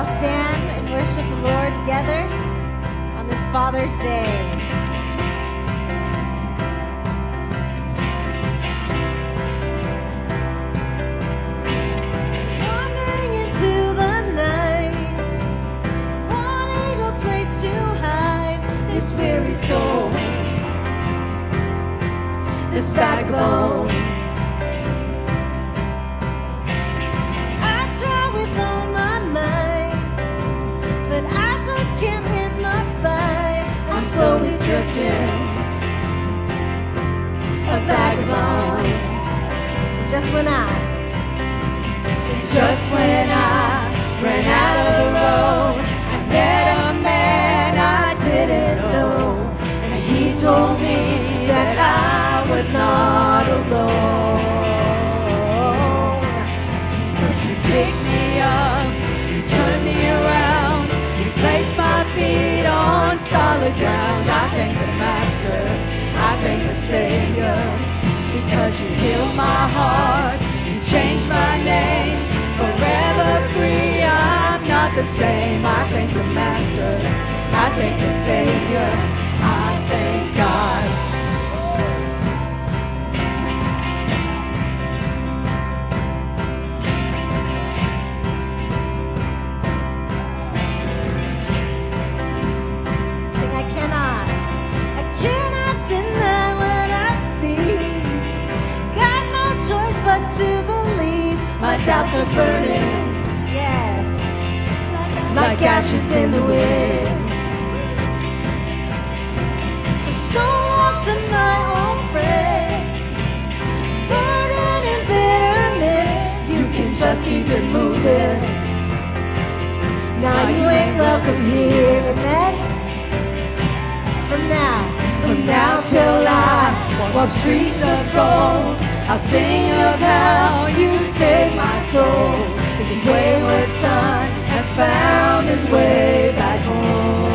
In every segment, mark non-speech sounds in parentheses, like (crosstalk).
all stand and worship the Lord together on this Father's Day. This weary soul, this bag drifting, a vagabond. Just when I just when I ran out of the road, I met a man I didn't know. And he told me that I was not alone. Cause you picked me up, you turned me around, you placed my feet on solid ground. I Master, I thank the Savior, because you healed my heart, you changed my name, forever free. I'm not the same. I thank the Master, I thank the Savior, ashes oh, in the wind. So so long to my old friends, burden and bitterness. You can just keep it moving. Now you ain't welcome here, amen from now, from now till I walk streets of gold. I'll sing of how you saved my soul. This is wayward son has found his way back home.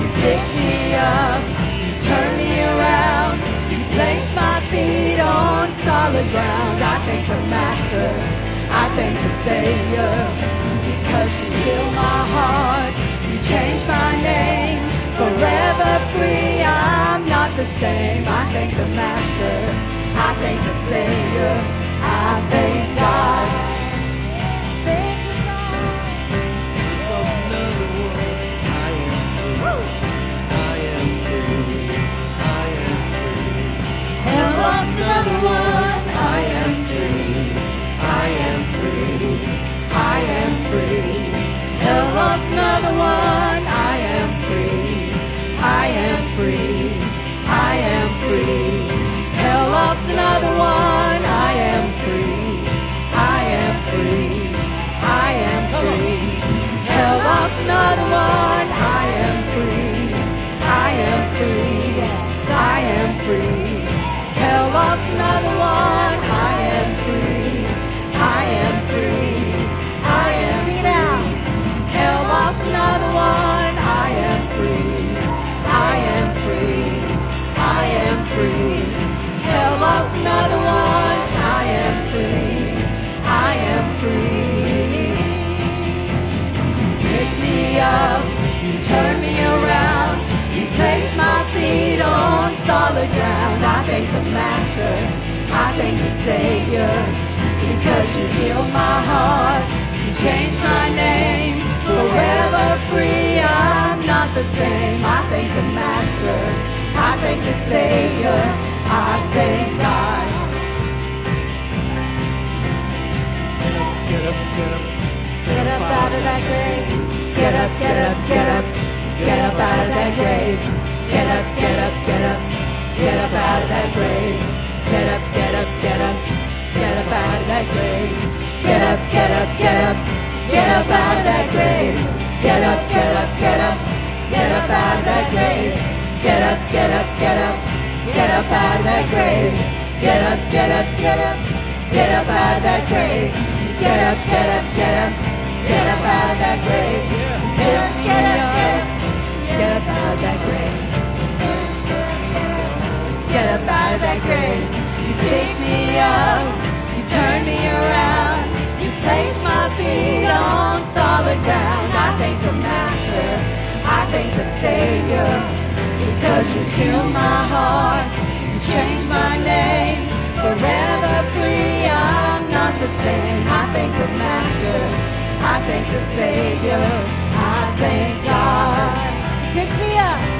You picked me up, you turned me around, you placed my feet on solid ground. I thank the Master, I thank the Savior, because you healed my heart, you changed my name, forever free. I'm not the same. I thank the Master, I thank the Savior, I on solid ground. I thank the Master, I thank the Savior, because you healed my heart, you changed my name, forever free. I'm not the same. I thank the Master, I thank the Savior, I thank God. Get up, get up, Get up out of that grave. Get up, get up, get up. Get up out of that grave. Get up, get up, get up. Get up out of that grave. Get up, get up, get up. Get up out of that grave. Get up, get up, get up. Get up out of that grave. Get up, get up, get up. Get up out of that grave. Get up, get up, get up. Get up out of that grave. Get up, get up, get up. Get up out of that grave. Get up, get up, get up. Get up out of that grave. Get up, get up, get up. Get up out of that grave get up out of that grave. You pick me up, you turn me around, you place my feet on solid ground. I thank the Master, I thank the Savior, because you healed my heart, you changed my name, forever free. I'm not the same. I thank the Master, I thank the Savior, I thank God. Pick me up.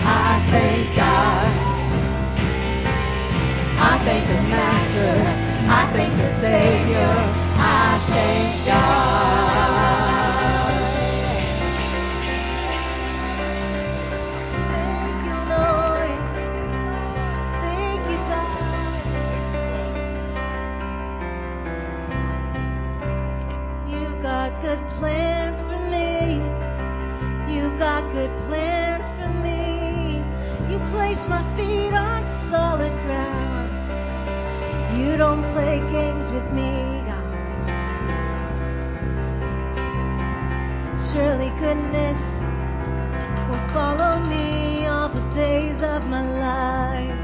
you you. I thank God, I thank. The Master, I thank the Savior, I thank God. Thank you, Lord. Thank you, God. You've got good plans for me. You've got good plans for me. You place my feet on solid ground. You don't play games with me, God. Surely goodness will follow me all the days of my life.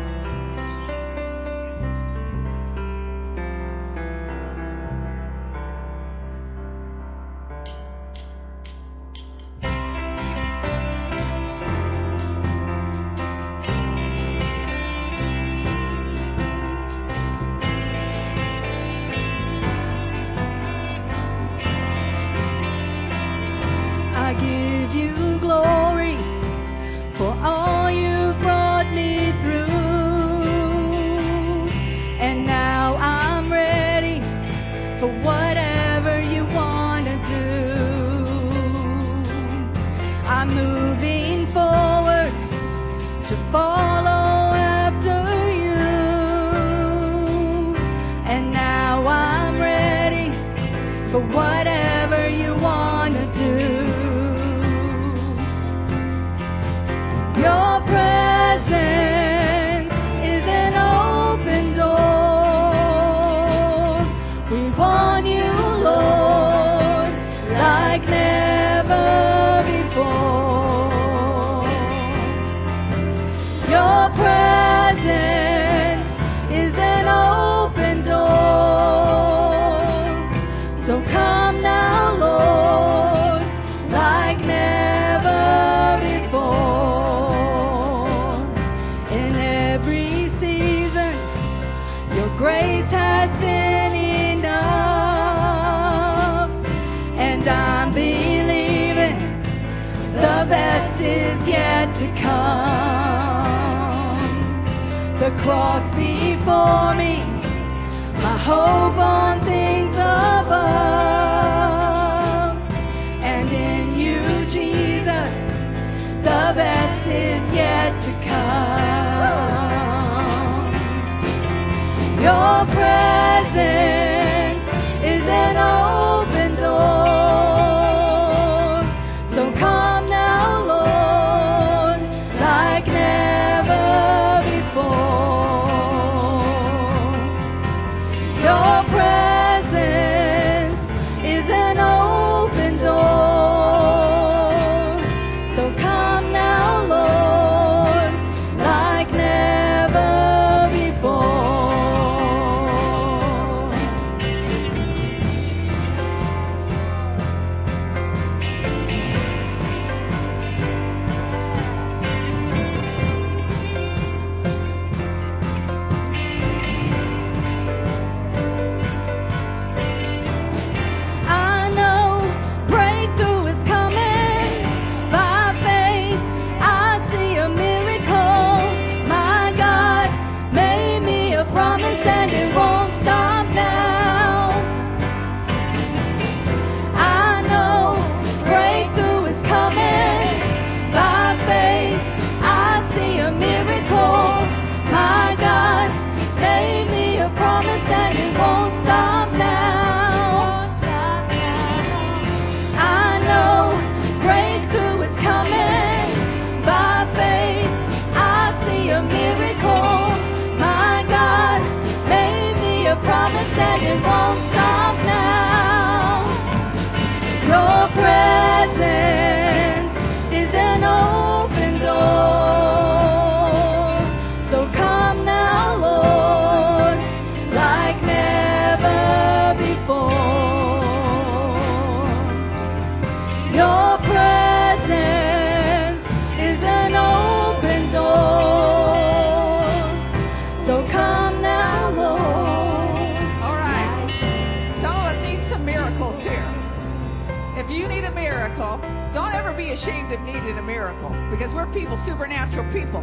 Ashamed of needing a miracle because we're people, supernatural people.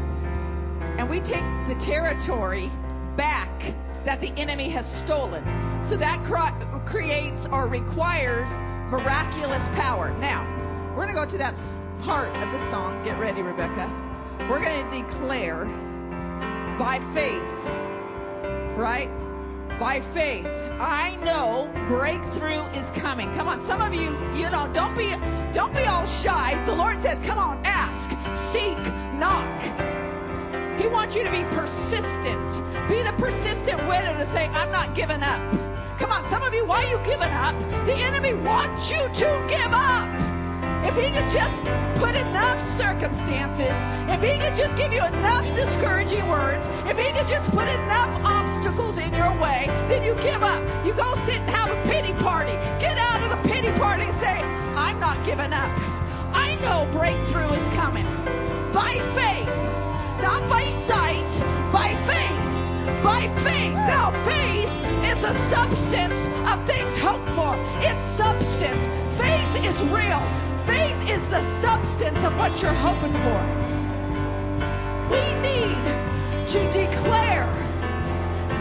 And we take the territory back that the enemy has stolen. So that cr- creates or requires miraculous power. Now, we're going to go to that part of the song. Get ready, Rebecca. We're going to declare by faith, right? By faith. I know breakthrough is coming. Come on, some of you, you know, don't be don't be all shy. The Lord says, "Come on, ask, seek, knock." He wants you to be persistent. Be the persistent widow to say, I'm not giving up. Come on, some of you, why are you giving up? The enemy wants you to give up. If he could just put enough circumstances, if he could just give you enough discouraging words, if he could just put enough obstacles in your way, then you give up. You go sit and have a pity party. Get out of the pity party and say, I'm not giving up. I know breakthrough is coming. By faith, not by sight, by faith. By faith. Now, faith is a substance of things hoped for. It's substance. Faith is real. Faith is the substance of what you're hoping for. We need to declare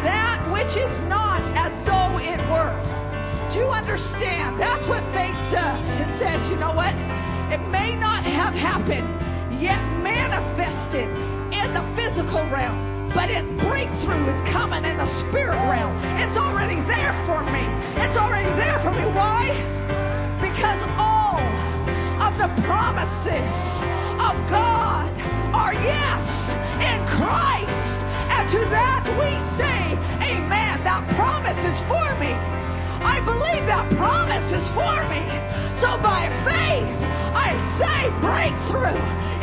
that which is not as though it were. Do you understand? That's what faith does. It says, you know what? It may not have happened, yet manifested in the physical realm. But it breakthrough is coming in the spirit realm. It's already there for me. It's already there for me. Why? Because all the promises of God are yes in Christ. And to that we say, Amen. That promise is for me. I believe that promise is for me. So by faith, I say breakthrough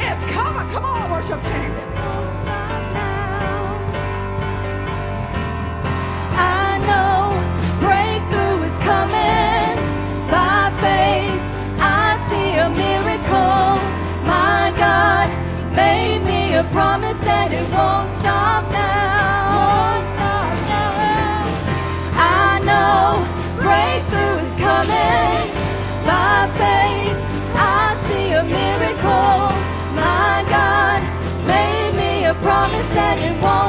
is coming. Come on, worship team. I know breakthrough is coming. Promise and it won't stop now. I know breakthrough is coming. By faith, I see a miracle. My God made me a promise and it won't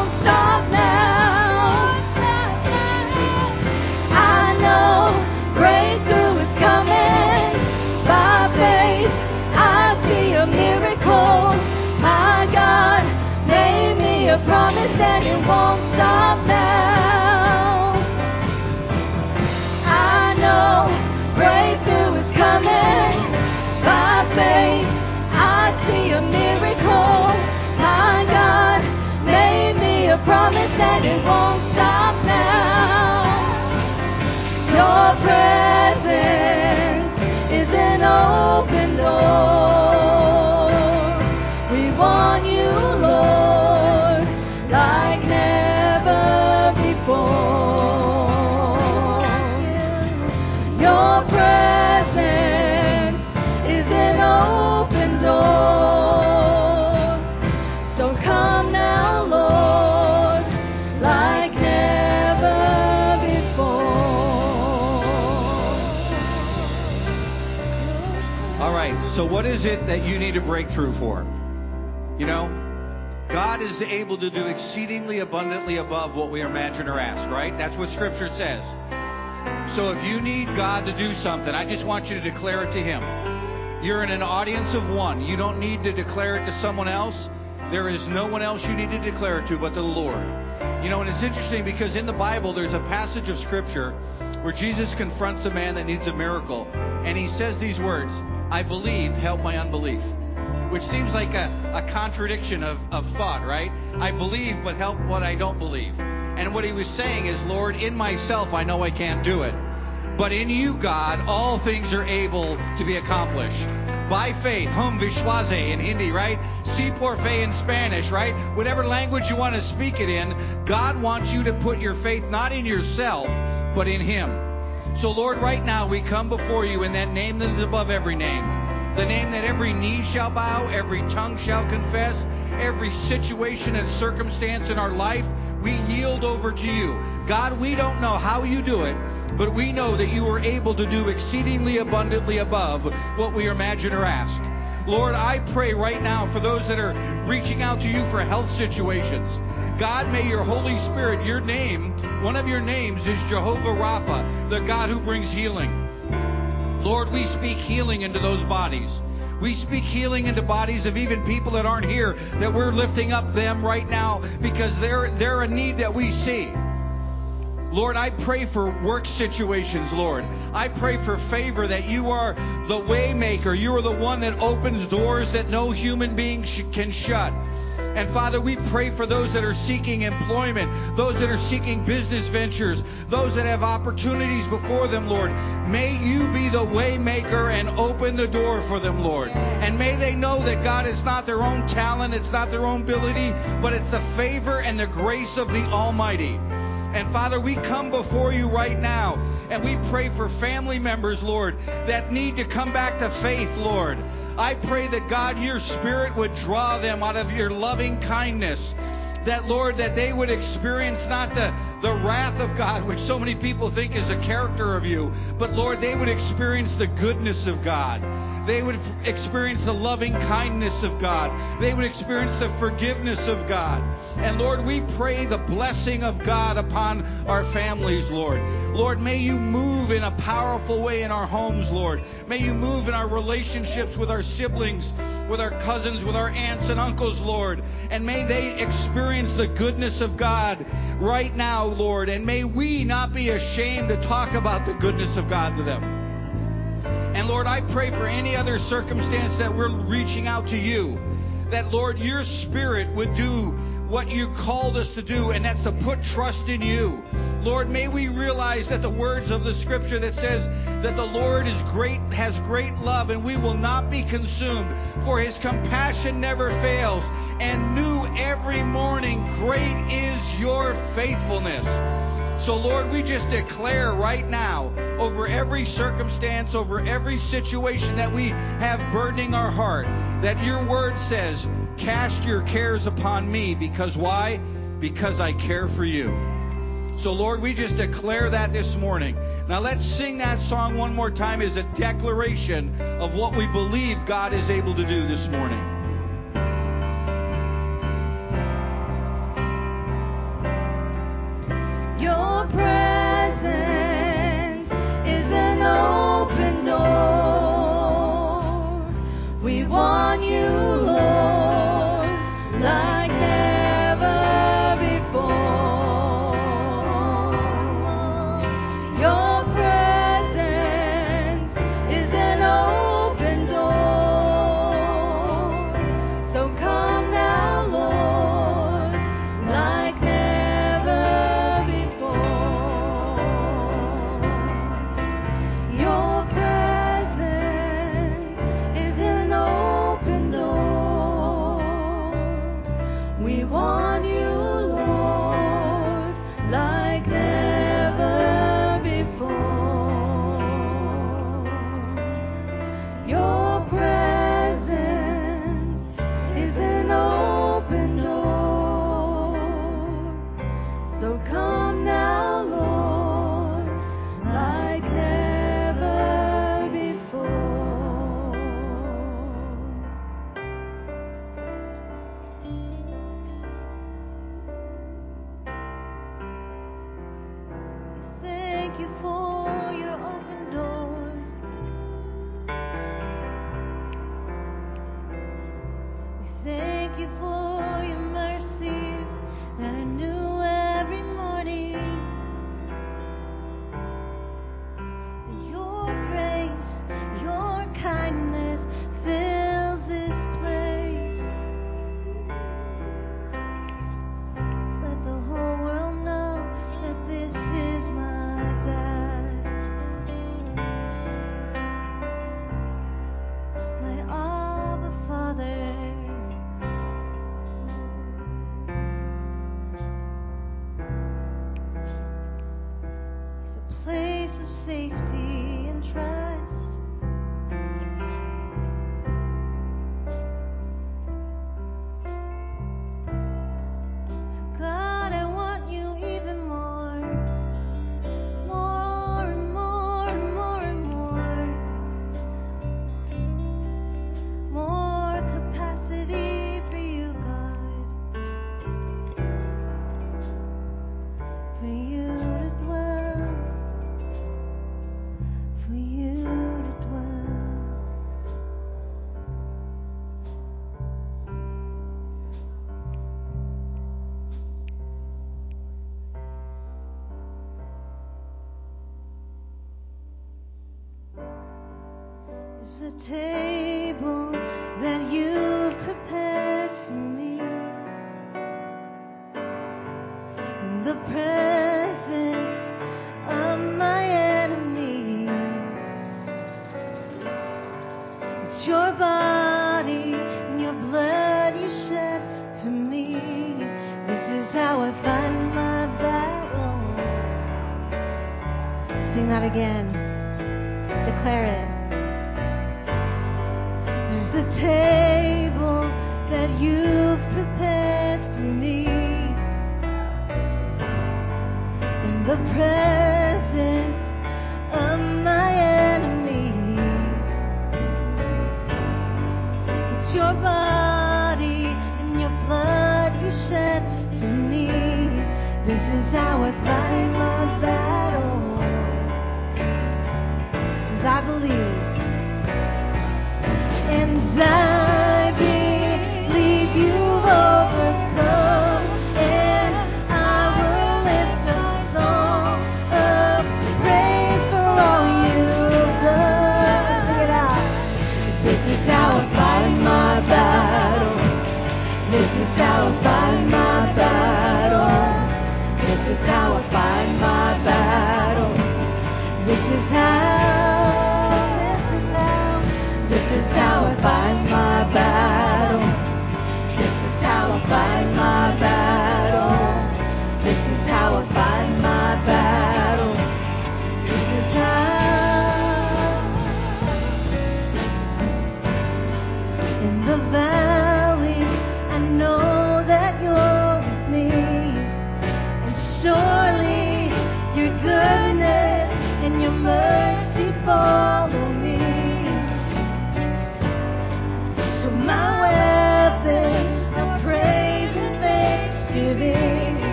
promise and it won't stop now. I know breakthrough is coming. By faith, I see a miracle. My God made me a promise and it won't stop so what is it that you need a breakthrough for? You know, God is able to do exceedingly abundantly above what we imagine or ask, right? That's what Scripture says. So if you need God to do something, I just want you to declare it to Him. You're in an audience of one. You don't need to declare it to someone else. There is no one else you need to declare it to but the Lord. You know, and it's interesting because in the Bible there's a passage of Scripture where Jesus confronts a man that needs a miracle. And he says these words I believe, help my unbelief. Which seems like a, a contradiction of, of thought, right? I believe, but help what I don't believe. And what he was saying is, Lord, in myself I know I can't do it. But in you, God, all things are able to be accomplished. By faith, hum vishwaze in Hindi, right? Si por fe in Spanish, right? Whatever language you want to speak it in, God wants you to put your faith not in yourself, but in Him. So, Lord, right now we come before you in that name that is above every name. The name that every knee shall bow, every tongue shall confess, every situation and circumstance in our life, we yield over to you. God, we don't know how you do it, but we know that you are able to do exceedingly abundantly above what we imagine or ask. Lord, I pray right now for those that are reaching out to you for health situations. God, may your Holy Spirit, your name, one of your names is Jehovah Rapha, the God who brings healing. Lord, we speak healing into those bodies. We speak healing into bodies of even people that aren't here, that we're lifting up them right now because they're, they're a need that we see. Lord, I pray for work situations, Lord. I pray for favor that you are the waymaker. You are the one that opens doors that no human being sh- can shut. And Father, we pray for those that are seeking employment, those that are seeking business ventures, those that have opportunities before them, Lord. May you be the waymaker and open the door for them, Lord. And may they know that God is not their own talent, it's not their own ability, but it's the favor and the grace of the Almighty. And Father, we come before you right now and we pray for family members, Lord, that need to come back to faith, Lord. I pray that God, your spirit would draw them out of your loving kindness. That, Lord, that they would experience not the, the wrath of God, which so many people think is a character of you, but Lord, they would experience the goodness of God. They would experience the loving kindness of God. They would experience the forgiveness of God. And Lord, we pray the blessing of God upon our families, Lord. Lord, may you move in a powerful way in our homes, Lord. May you move in our relationships with our siblings, with our cousins, with our aunts and uncles, Lord. And may they experience the goodness of God right now, Lord. And may we not be ashamed to talk about the goodness of God to them. And Lord, I pray for any other circumstance that we're reaching out to you, that Lord, your spirit would do what you called us to do, and that's to put trust in you. Lord, may we realize that the words of the scripture that says that the Lord is great, has great love, and we will not be consumed, for his compassion never fails, and new every morning, great is your faithfulness. So, Lord, we just declare right now over every circumstance, over every situation that we have burdening our heart, that your word says, Cast your cares upon me. Because why? Because I care for you. So, Lord, we just declare that this morning. Now, let's sing that song one more time as a declaration of what we believe God is able to do this morning. Presence table that you've prepared for me in the presence of my enemies. It's your body and your blood you shed for me. This is how I fight my battles. Sing that again.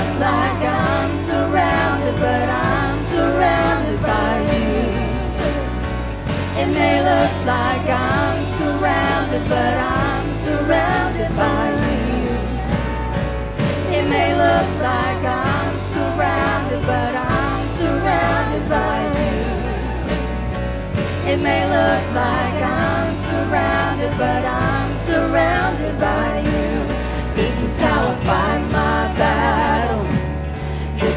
Look like I'm surrounded, but I'm surrounded by you. It may look like I'm surrounded, but I'm surrounded by you. It may look like I'm surrounded, but I'm surrounded by you. It may look like I'm surrounded, but I'm surrounded by you. This is how I fight my battles.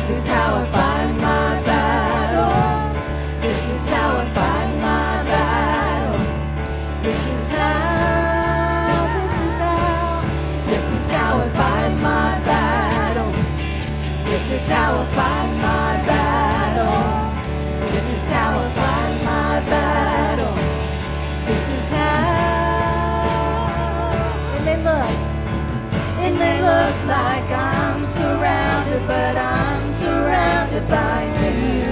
This is how I fight my battles. This is how I fight my battles. This is how, this is how, this is how I fight my battles. This is how I fight my battles. This is how I fight my battles. This is how. It may look, it may look like I'm surrounded, but I'm by you.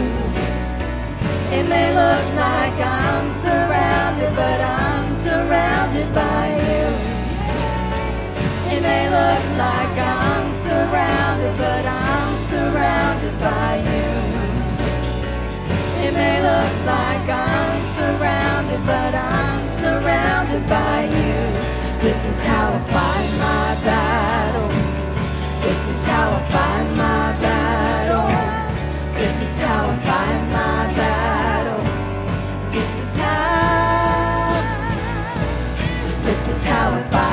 It may look like I'm surrounded, but I'm surrounded by you. It may look like I'm surrounded, but I'm surrounded by you. It may look like I'm surrounded, but I'm surrounded by you. This is how I fight my battles. This is how I fight my battles. This is how I fight my battles. This is how. This is how I fight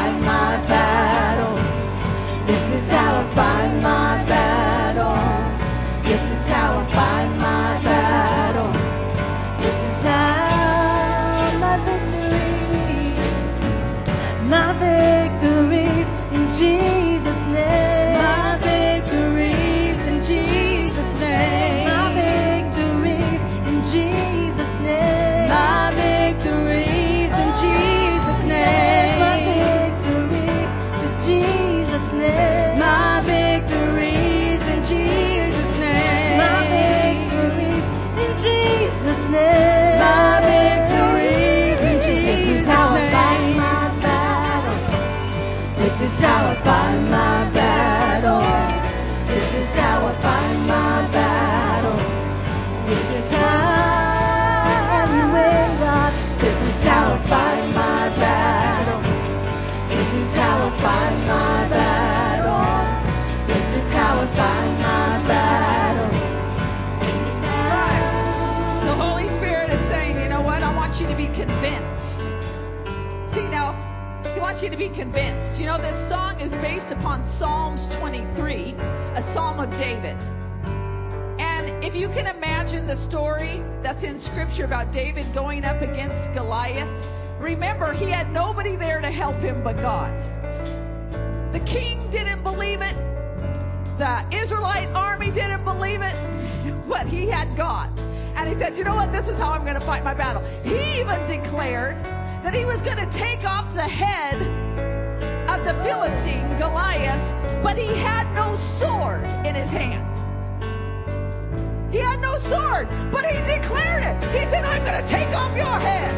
This is how I fight my battles. This is how I fight my battles. This is how you will God. This is how I fight my battles. This is how I fight my battles. This is how I fight my battles. The Holy Spirit is saying, you know what? I want you to be convinced. See now, He wants you to be convinced. You know, this song is based upon Psalms 23, a psalm of David. And if you can imagine the story that's in Scripture about David going up against Goliath, remember, he had nobody there to help him but God. The king didn't believe it. The Israelite army didn't believe it, (laughs) but he had God. And he said, You know what? This is how I'm going to fight my battle. He even declared that he was going to take off the head of the Philistine, Goliath, but he had no sword in his hand. He had no sword, but he declared it. He said, I'm going to take off your head.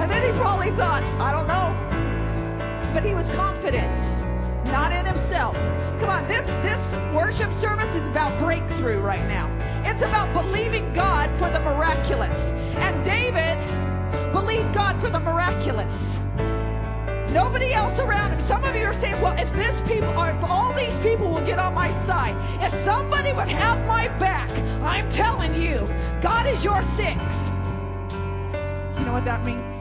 And then he probably thought, I don't know. But he was confident, not in himself. Come on, this, this worship service is about breakthrough right now. It's about believing God for the miraculous. And David believed God for the miraculous. Nobody else around him. Some of you are saying, well, if this people or if all these people will get on my side, if somebody would have my back, I'm telling you, God is your six. You know what that means?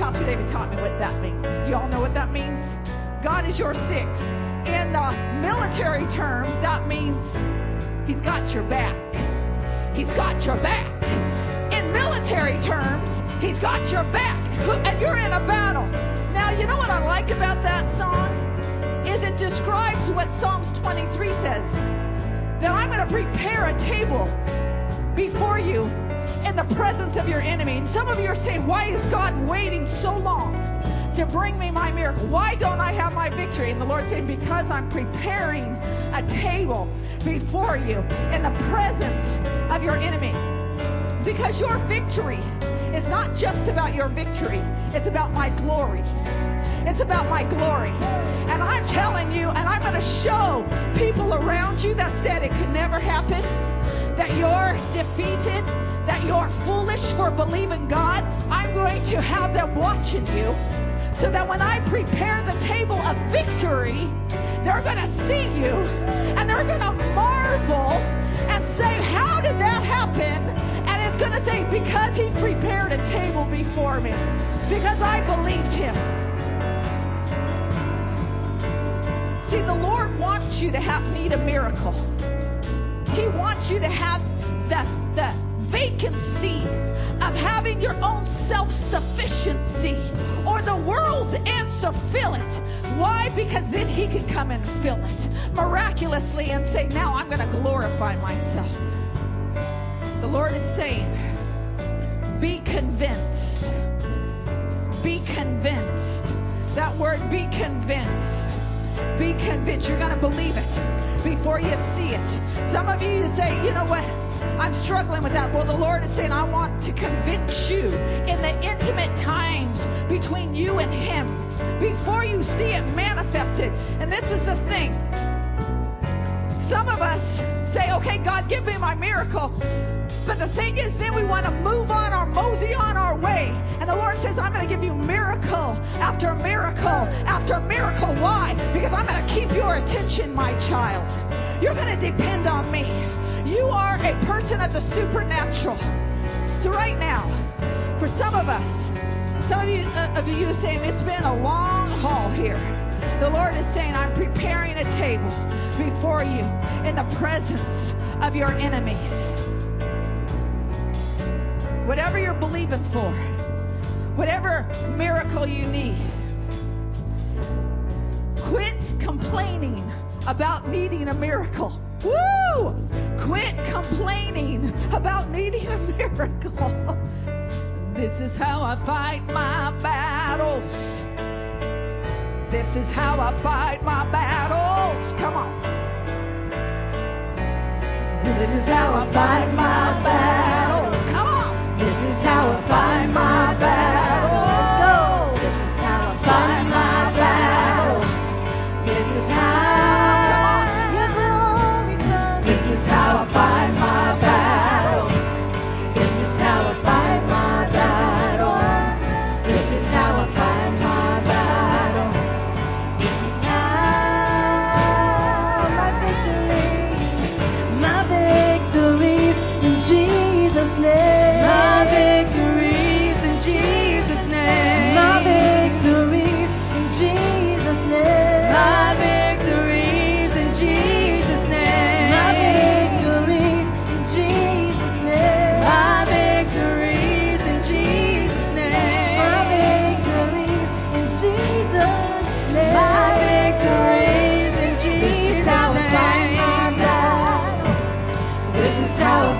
Pastor David taught me what that means. Do you all know what that means? God is your six. In the military term, that means he's got your back. He's got your back. In military terms, he's got your back. And you're in a battle. Now, you know what I like about that song? Is it describes what Psalms 23 says. That I'm going to prepare a table before you in the presence of your enemy. And some of you are saying, why is God waiting so long to bring me my miracle? Why don't I have my victory? And the Lord's saying, because I'm preparing a table before you in the presence of your enemy. Because your victory is not just about your victory, it's about my glory. It's about my glory. And I'm telling you, and I'm going to show people around you that said it could never happen, that you're defeated, that you're foolish for believing God. I'm going to have them watching you so that when I prepare the table of victory, they're going to see you and they're going to marvel and say, How did that happen? Going to say, Because he prepared a table before me, because I believed him. See, the Lord wants you to have need a miracle. He wants you to have the, the vacancy of having your own self sufficiency or the world's answer fill it. Why? Because then He can come and fill it miraculously and say, Now I'm going to glorify myself. The Lord is saying, Be convinced. Be convinced. That word, be convinced. Be convinced. You're going to believe it before you see it. Some of you, you say, you know what? I'm struggling with that. Well, the Lord is saying, I want to convince you in the intimate times between you and Him before you see it manifested. And this is the thing. Some of us say, okay, God, give me my miracle. But the thing is, then we want to move on or mosey on our way. And the Lord says, I'm going to give you miracle after miracle after miracle. Why? Because I'm going to keep your attention, my child. You're going to depend on me. You are a person of the supernatural. So right now, for some of us, some of you, uh, of you saying it's been a long haul here. The Lord is saying, I'm preparing a table before you in the presence of your enemies. Whatever you're believing for, whatever miracle you need, quit complaining about needing a miracle. Woo! Quit complaining about needing a miracle. (laughs) This is how I fight my battles. This is how I fight my battles. Come on. This is how I fight my battles. Come on. This is how I fight my sour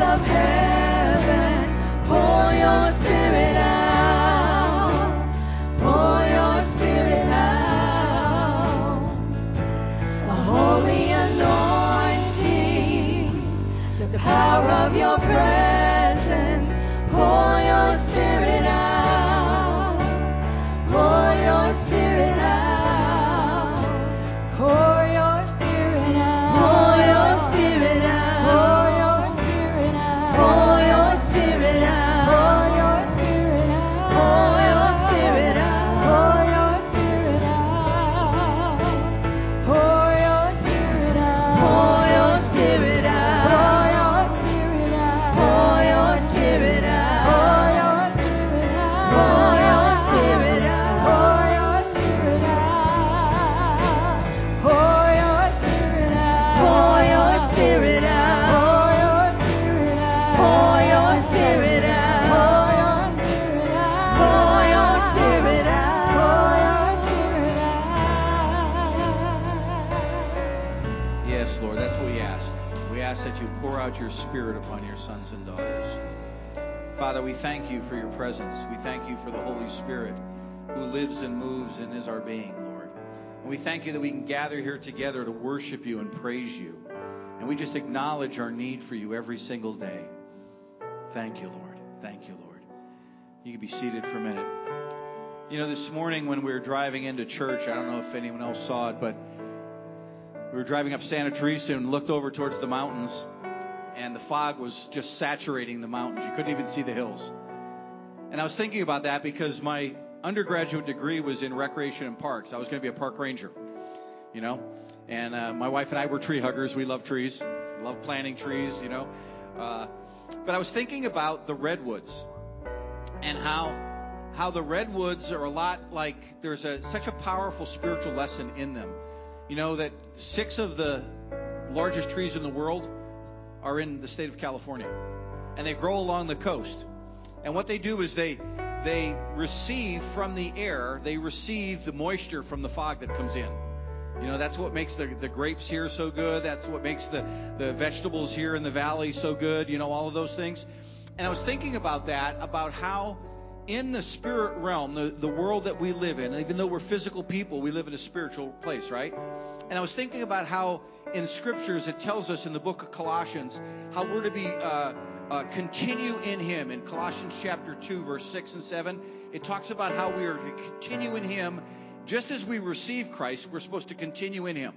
of heaven. Pour your spirit out. Power of your presence. Pour your spirit out. Pour your spirit out your spirit upon your sons and daughters. Father, we thank you for your presence. We thank you for the Holy Spirit who lives and moves and is our being, Lord. And we thank you that we can gather here together to worship you and praise you. And we just acknowledge our need for you every single day. Thank you, Lord. Thank you, Lord. You can be seated for a minute. You know, this morning when we were driving into church, I don't know if anyone else saw it, but we were driving up Santa Teresa and looked over towards the mountains, and the fog was just saturating the mountains. You couldn't even see the hills. And I was thinking about that because my undergraduate degree was in recreation and parks. I was going to be a park ranger, you know. And uh, my wife and I were tree huggers. We love trees, love planting trees, you know. Uh, but I was thinking about the redwoods and how how the redwoods are a lot like there's a such a powerful spiritual lesson in them. You know that six of the largest trees in the world are in the state of California, and they grow along the coast. And what they do is they they receive from the air, they receive the moisture from the fog that comes in. You know, that's what makes the, the grapes here so good. That's what makes the, the vegetables here in the valley so good. You know, all of those things. And I was thinking about that, about how in the spirit realm, the, the world that we live in, even though we're physical people, we live in a spiritual place, right? And I was thinking about how in scriptures it tells us in the book of Colossians how we're to be uh, uh, continue in Him. In Colossians chapter 2, verse 6 and 7, it talks about how we are to continue in Him. Just as we receive Christ, we're supposed to continue in Him.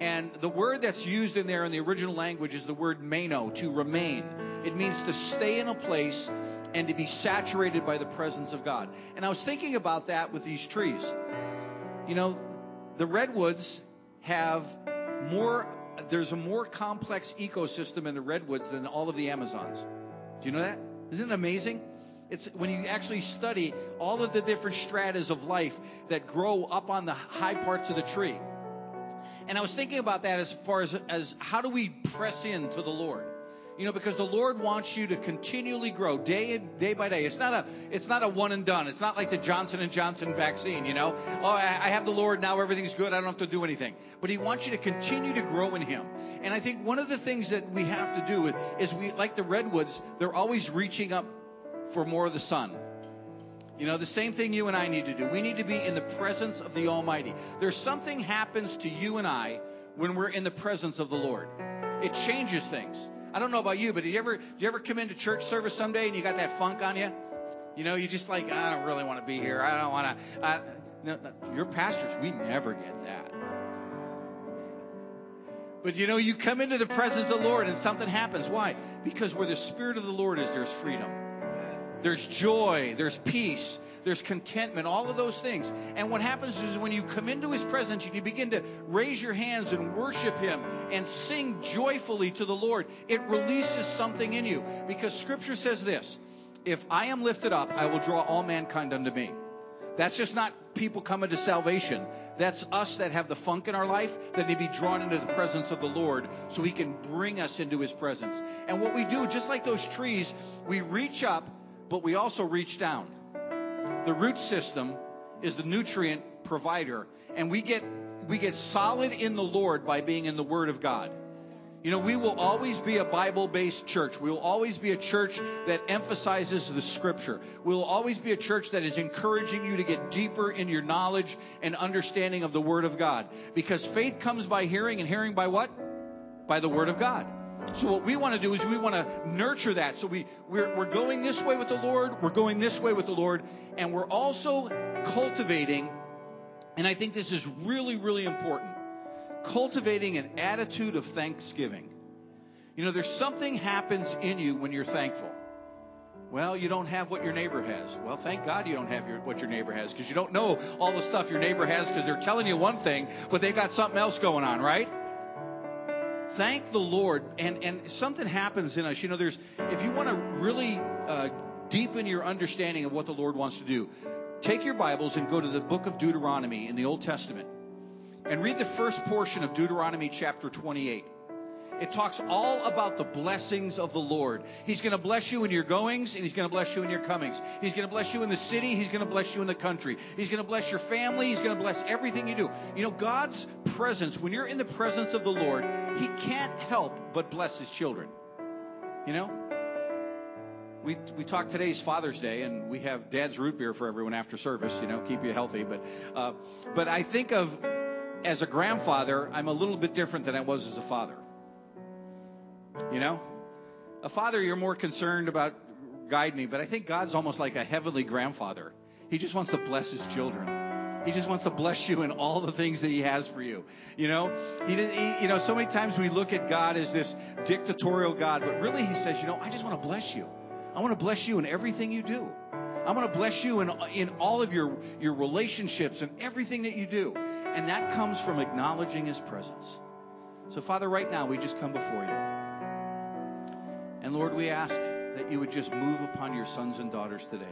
And the word that's used in there in the original language is the word meno, to remain. It means to stay in a place and to be saturated by the presence of God. And I was thinking about that with these trees. You know, the redwoods have more, there's a more complex ecosystem in the redwoods than all of the Amazons. Do you know that? Isn't it amazing? It's when you actually study all of the different stratas of life that grow up on the high parts of the tree. And I was thinking about that as far as, as how do we press in to the Lord? You know, because the Lord wants you to continually grow day day by day. It's not a it's not a one and done. It's not like the Johnson and Johnson vaccine. You know, oh I, I have the Lord now, everything's good. I don't have to do anything. But He wants you to continue to grow in Him. And I think one of the things that we have to do is we like the redwoods. They're always reaching up for more of the sun. You know, the same thing you and I need to do. We need to be in the presence of the Almighty. There's something happens to you and I when we're in the presence of the Lord. It changes things. I don't know about you, but did you ever, did you ever come into church service someday and you got that funk on you? You know, you just like, I don't really want to be here. I don't want to. No, no, your pastors, we never get that. But you know, you come into the presence of the Lord and something happens. Why? Because where the Spirit of the Lord is, there's freedom. There's joy. There's peace. There's contentment. All of those things. And what happens is when you come into His presence and you begin to raise your hands and worship Him and sing joyfully to the Lord, it releases something in you. Because Scripture says this If I am lifted up, I will draw all mankind unto me. That's just not people coming to salvation. That's us that have the funk in our life that need to be drawn into the presence of the Lord so He can bring us into His presence. And what we do, just like those trees, we reach up, but we also reach down. The root system is the nutrient provider, and we get we get solid in the Lord by being in the Word of God. You know, we will always be a Bible based church. We will always be a church that emphasizes the scripture. We will always be a church that is encouraging you to get deeper in your knowledge and understanding of the Word of God. Because faith comes by hearing, and hearing by what? By the Word of God. So what we want to do is we want to nurture that. So we, we're, we're going this way with the Lord, we're going this way with the Lord, and we're also cultivating, and I think this is really, really important cultivating an attitude of thanksgiving. You know, there's something happens in you when you're thankful. Well, you don't have what your neighbor has. Well, thank God you don't have your, what your neighbor has because you don't know all the stuff your neighbor has because they're telling you one thing, but they've got something else going on, right? Thank the Lord, and and something happens in us. You know, there's if you want to really uh, deepen your understanding of what the Lord wants to do, take your Bibles and go to the book of Deuteronomy in the Old Testament and read the first portion of Deuteronomy chapter 28. It talks all about the blessings of the Lord. He's going to bless you in your goings and he's going to bless you in your comings. He's going to bless you in the city. He's going to bless you in the country. He's going to bless your family. He's going to bless everything you do. You know, God's presence, when you're in the presence of the Lord, he can't help but bless his children. You know? We, we talked today's Father's Day, and we have Dad's root beer for everyone after service. You know, keep you healthy. But, uh, but I think of as a grandfather, I'm a little bit different than I was as a father. You know? A father, you're more concerned about guide me, but I think God's almost like a heavenly grandfather. He just wants to bless his children. He just wants to bless you in all the things that he has for you. You know, he, he, you know, so many times we look at God as this dictatorial God, but really he says, you know, I just want to bless you. I want to bless you in everything you do. I want to bless you in, in all of your, your relationships and everything that you do. And that comes from acknowledging his presence. So, Father, right now we just come before you. And Lord, we ask that you would just move upon your sons and daughters today.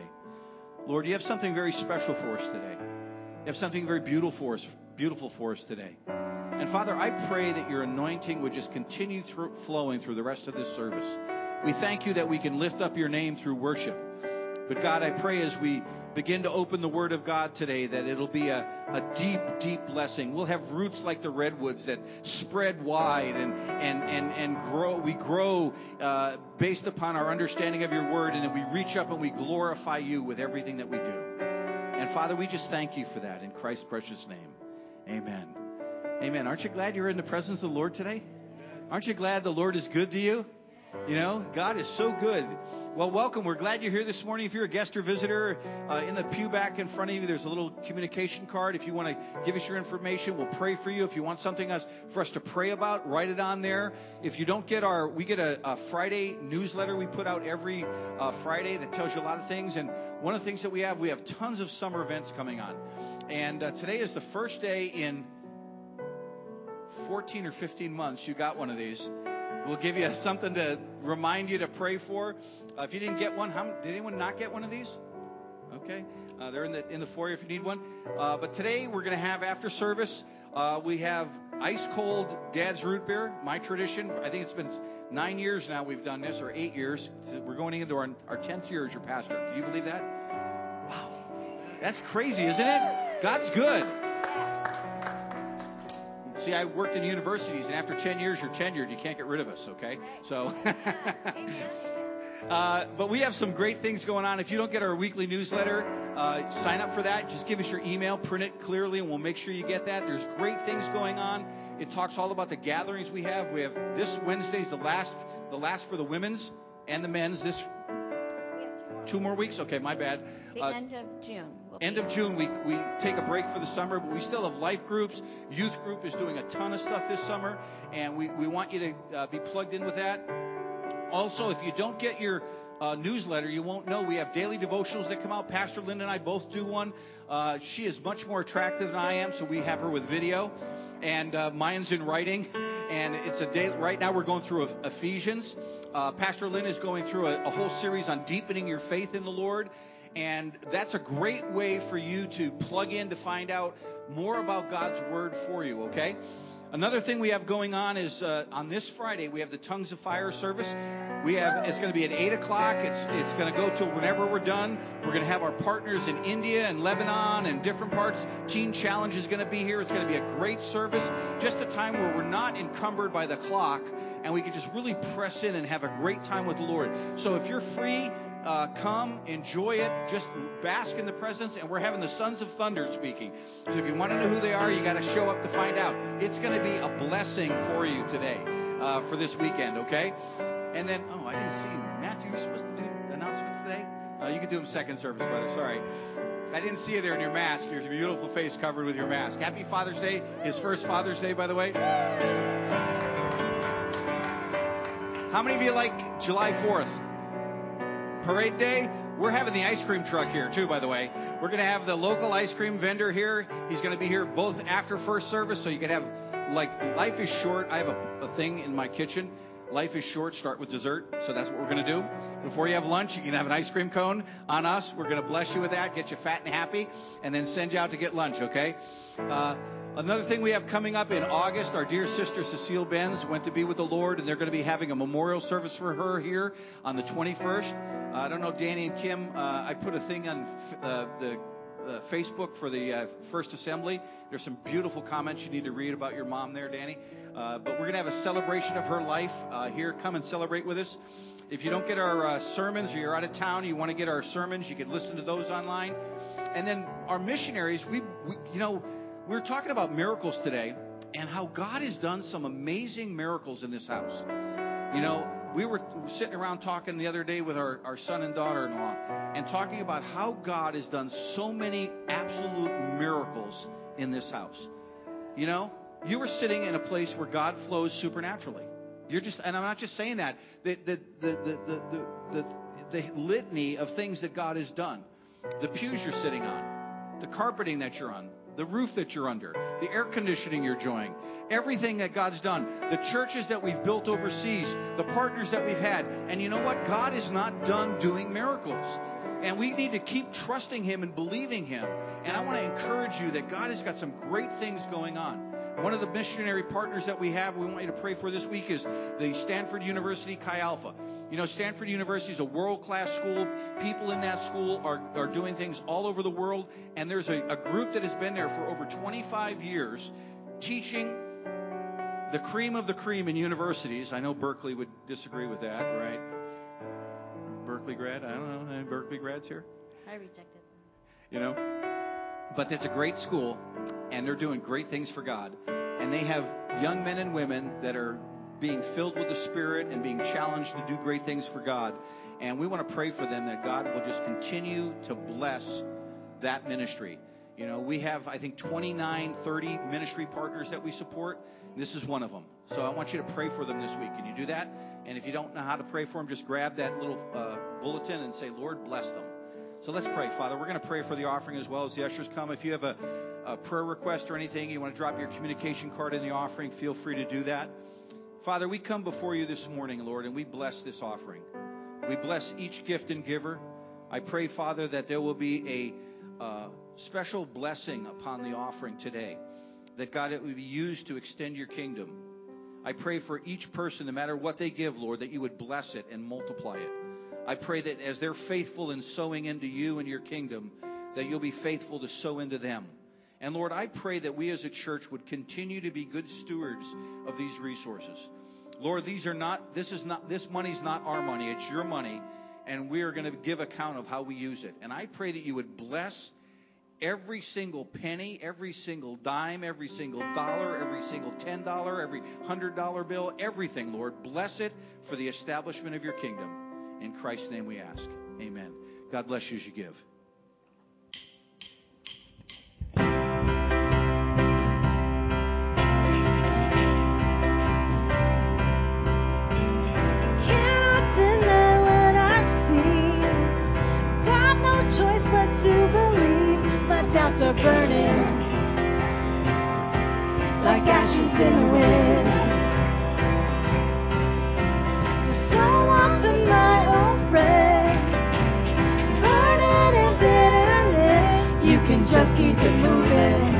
Lord, you have something very special for us today. You have something very beautiful for us, beautiful for us today. And Father, I pray that your anointing would just continue through, flowing through the rest of this service. We thank you that we can lift up your name through worship. But God, I pray as we begin to open the Word of God today that it'll be a, a deep, deep blessing. We'll have roots like the redwoods that spread wide and, and, and, and grow. We grow uh, based upon our understanding of your Word, and then we reach up and we glorify you with everything that we do. And Father, we just thank you for that in Christ's precious name. Amen. Amen. Aren't you glad you're in the presence of the Lord today? Aren't you glad the Lord is good to you? You know, God is so good. Well, welcome. We're glad you're here this morning. If you're a guest or visitor, uh, in the pew back in front of you, there's a little communication card. If you want to give us your information, we'll pray for you. If you want something else for us to pray about, write it on there. If you don't get our, we get a, a Friday newsletter we put out every uh, Friday that tells you a lot of things. And one of the things that we have, we have tons of summer events coming on. And uh, today is the first day in 14 or 15 months you got one of these. We'll give you something to remind you to pray for. Uh, if you didn't get one, how, did anyone not get one of these? Okay, uh, they're in the in the foyer if you need one. Uh, but today we're going to have after service. Uh, we have ice cold Dad's root beer, my tradition. I think it's been nine years now we've done this, or eight years. We're going into our our tenth year as your pastor. Can you believe that? Wow, that's crazy, isn't it? God's good. See, I worked in universities, and after 10 years, you're tenured. You can't get rid of us, okay? So, (laughs) uh, but we have some great things going on. If you don't get our weekly newsletter, uh, sign up for that. Just give us your email, print it clearly, and we'll make sure you get that. There's great things going on. It talks all about the gatherings we have. We have this Wednesday's the last, the last for the women's and the men's. This two more. weeks. Okay, my bad. The Uh, end of June. will End of June, we, we take a break for the summer, but we still have life groups. Youth group is doing a ton of stuff this summer, and we, we want you to uh, be plugged in with that. Also, if you don't get your uh, newsletter, you won't know. We have daily devotionals that come out. Pastor Linda and I both do one. Uh, she is much more attractive than I am, so we have her with video, and uh, mine's in writing. (laughs) And it's a day. Right now, we're going through Ephesians. Uh, Pastor Lynn is going through a, a whole series on deepening your faith in the Lord. And that's a great way for you to plug in to find out more about God's Word for you, okay? Another thing we have going on is uh, on this Friday, we have the Tongues of Fire service. We have it's going to be at 8 o'clock. It's, it's going to go till whenever we're done. We're going to have our partners in India and Lebanon and different parts. Teen Challenge is going to be here. It's going to be a great service. Just a time where we're not encumbered by the clock and we can just really press in and have a great time with the Lord. So if you're free, uh, come, enjoy it, just bask in the presence. And we're having the Sons of Thunder speaking. So if you want to know who they are, you got to show up to find out. It's going to be a blessing for you today, uh, for this weekend, okay? And then, oh, I didn't see Matthew. You're supposed to do announcements today. Uh, you can do them second service, brother. Sorry. I didn't see you there in your mask. Your beautiful face covered with your mask. Happy Father's Day. His first Father's Day, by the way. How many of you like July 4th? Parade Day? We're having the ice cream truck here, too, by the way. We're going to have the local ice cream vendor here. He's going to be here both after first service, so you can have, like, life is short. I have a, a thing in my kitchen. Life is short, start with dessert. So that's what we're going to do. Before you have lunch, you can have an ice cream cone on us. We're going to bless you with that, get you fat and happy, and then send you out to get lunch, okay? Uh, Another thing we have coming up in August, our dear sister Cecile Benz went to be with the Lord, and they're going to be having a memorial service for her here on the 21st. Uh, I don't know, Danny and Kim, uh, I put a thing on f- uh, the uh, Facebook for the uh, First Assembly. There's some beautiful comments you need to read about your mom there, Danny. Uh, but we're going to have a celebration of her life uh, here. Come and celebrate with us. If you don't get our uh, sermons or you're out of town, you want to get our sermons, you can listen to those online. And then our missionaries, we, we you know, we're talking about miracles today and how God has done some amazing miracles in this house. You know, we were sitting around talking the other day with our, our son and daughter in law and talking about how God has done so many absolute miracles in this house. You know, you were sitting in a place where God flows supernaturally. You're just, and I'm not just saying that. The, the, the, the, the, the, the, the litany of things that God has done. The pews you're sitting on, the carpeting that you're on, the roof that you're under, the air conditioning you're enjoying, everything that God's done, the churches that we've built overseas, the partners that we've had. And you know what? God is not done doing miracles. And we need to keep trusting Him and believing Him. And I want to encourage you that God has got some great things going on. One of the missionary partners that we have, we want you to pray for this week, is the Stanford University Chi Alpha. You know, Stanford University is a world class school. People in that school are, are doing things all over the world. And there's a, a group that has been there for over 25 years teaching the cream of the cream in universities. I know Berkeley would disagree with that, right? Berkeley grad? I don't know. Any Berkeley grads here? I rejected. you know. But it's a great school, and they're doing great things for God. And they have young men and women that are being filled with the Spirit and being challenged to do great things for God. And we want to pray for them that God will just continue to bless that ministry. You know, we have, I think, 29, 30 ministry partners that we support. This is one of them. So I want you to pray for them this week. Can you do that? And if you don't know how to pray for them, just grab that little uh, bulletin and say, Lord, bless them. So let's pray, Father. We're going to pray for the offering as well as the ushers come. If you have a, a prayer request or anything, you want to drop your communication card in the offering, feel free to do that. Father, we come before you this morning, Lord, and we bless this offering. We bless each gift and giver. I pray, Father, that there will be a uh, special blessing upon the offering today, that God, it would be used to extend your kingdom. I pray for each person, no matter what they give, Lord, that you would bless it and multiply it. I pray that as they're faithful in sowing into you and your kingdom, that you'll be faithful to sow into them. And Lord, I pray that we as a church would continue to be good stewards of these resources. Lord, these are not, this is not, this money's not our money. It's your money. and we are going to give account of how we use it. And I pray that you would bless every single penny, every single dime, every single dollar, every single $10, every $100 bill, everything, Lord. Bless it for the establishment of your kingdom. In Christ's name we ask. Amen. God bless you as you give. Doubts are burning like ashes in the wind. So, so often my old friends burning in bitterness. You can just keep it moving.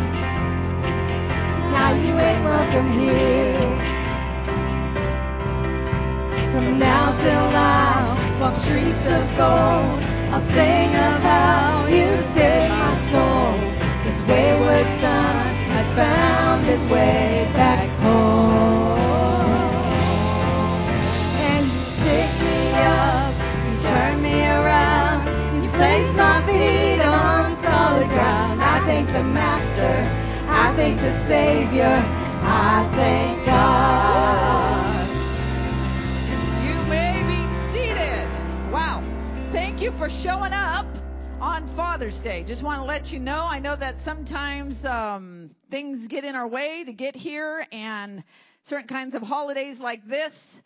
Now you ain't welcome here. From now till now, walk streets of gold. I'll sing of how you saved my soul. This wayward son has found his way back home. And you pick me up, you turn me around, you place my feet on solid ground. I thank the Master, I thank the Savior, I thank God. You for showing up on Father's Day. Just want to let you know. I know that sometimes um, things get in our way to get here, and certain kinds of holidays like this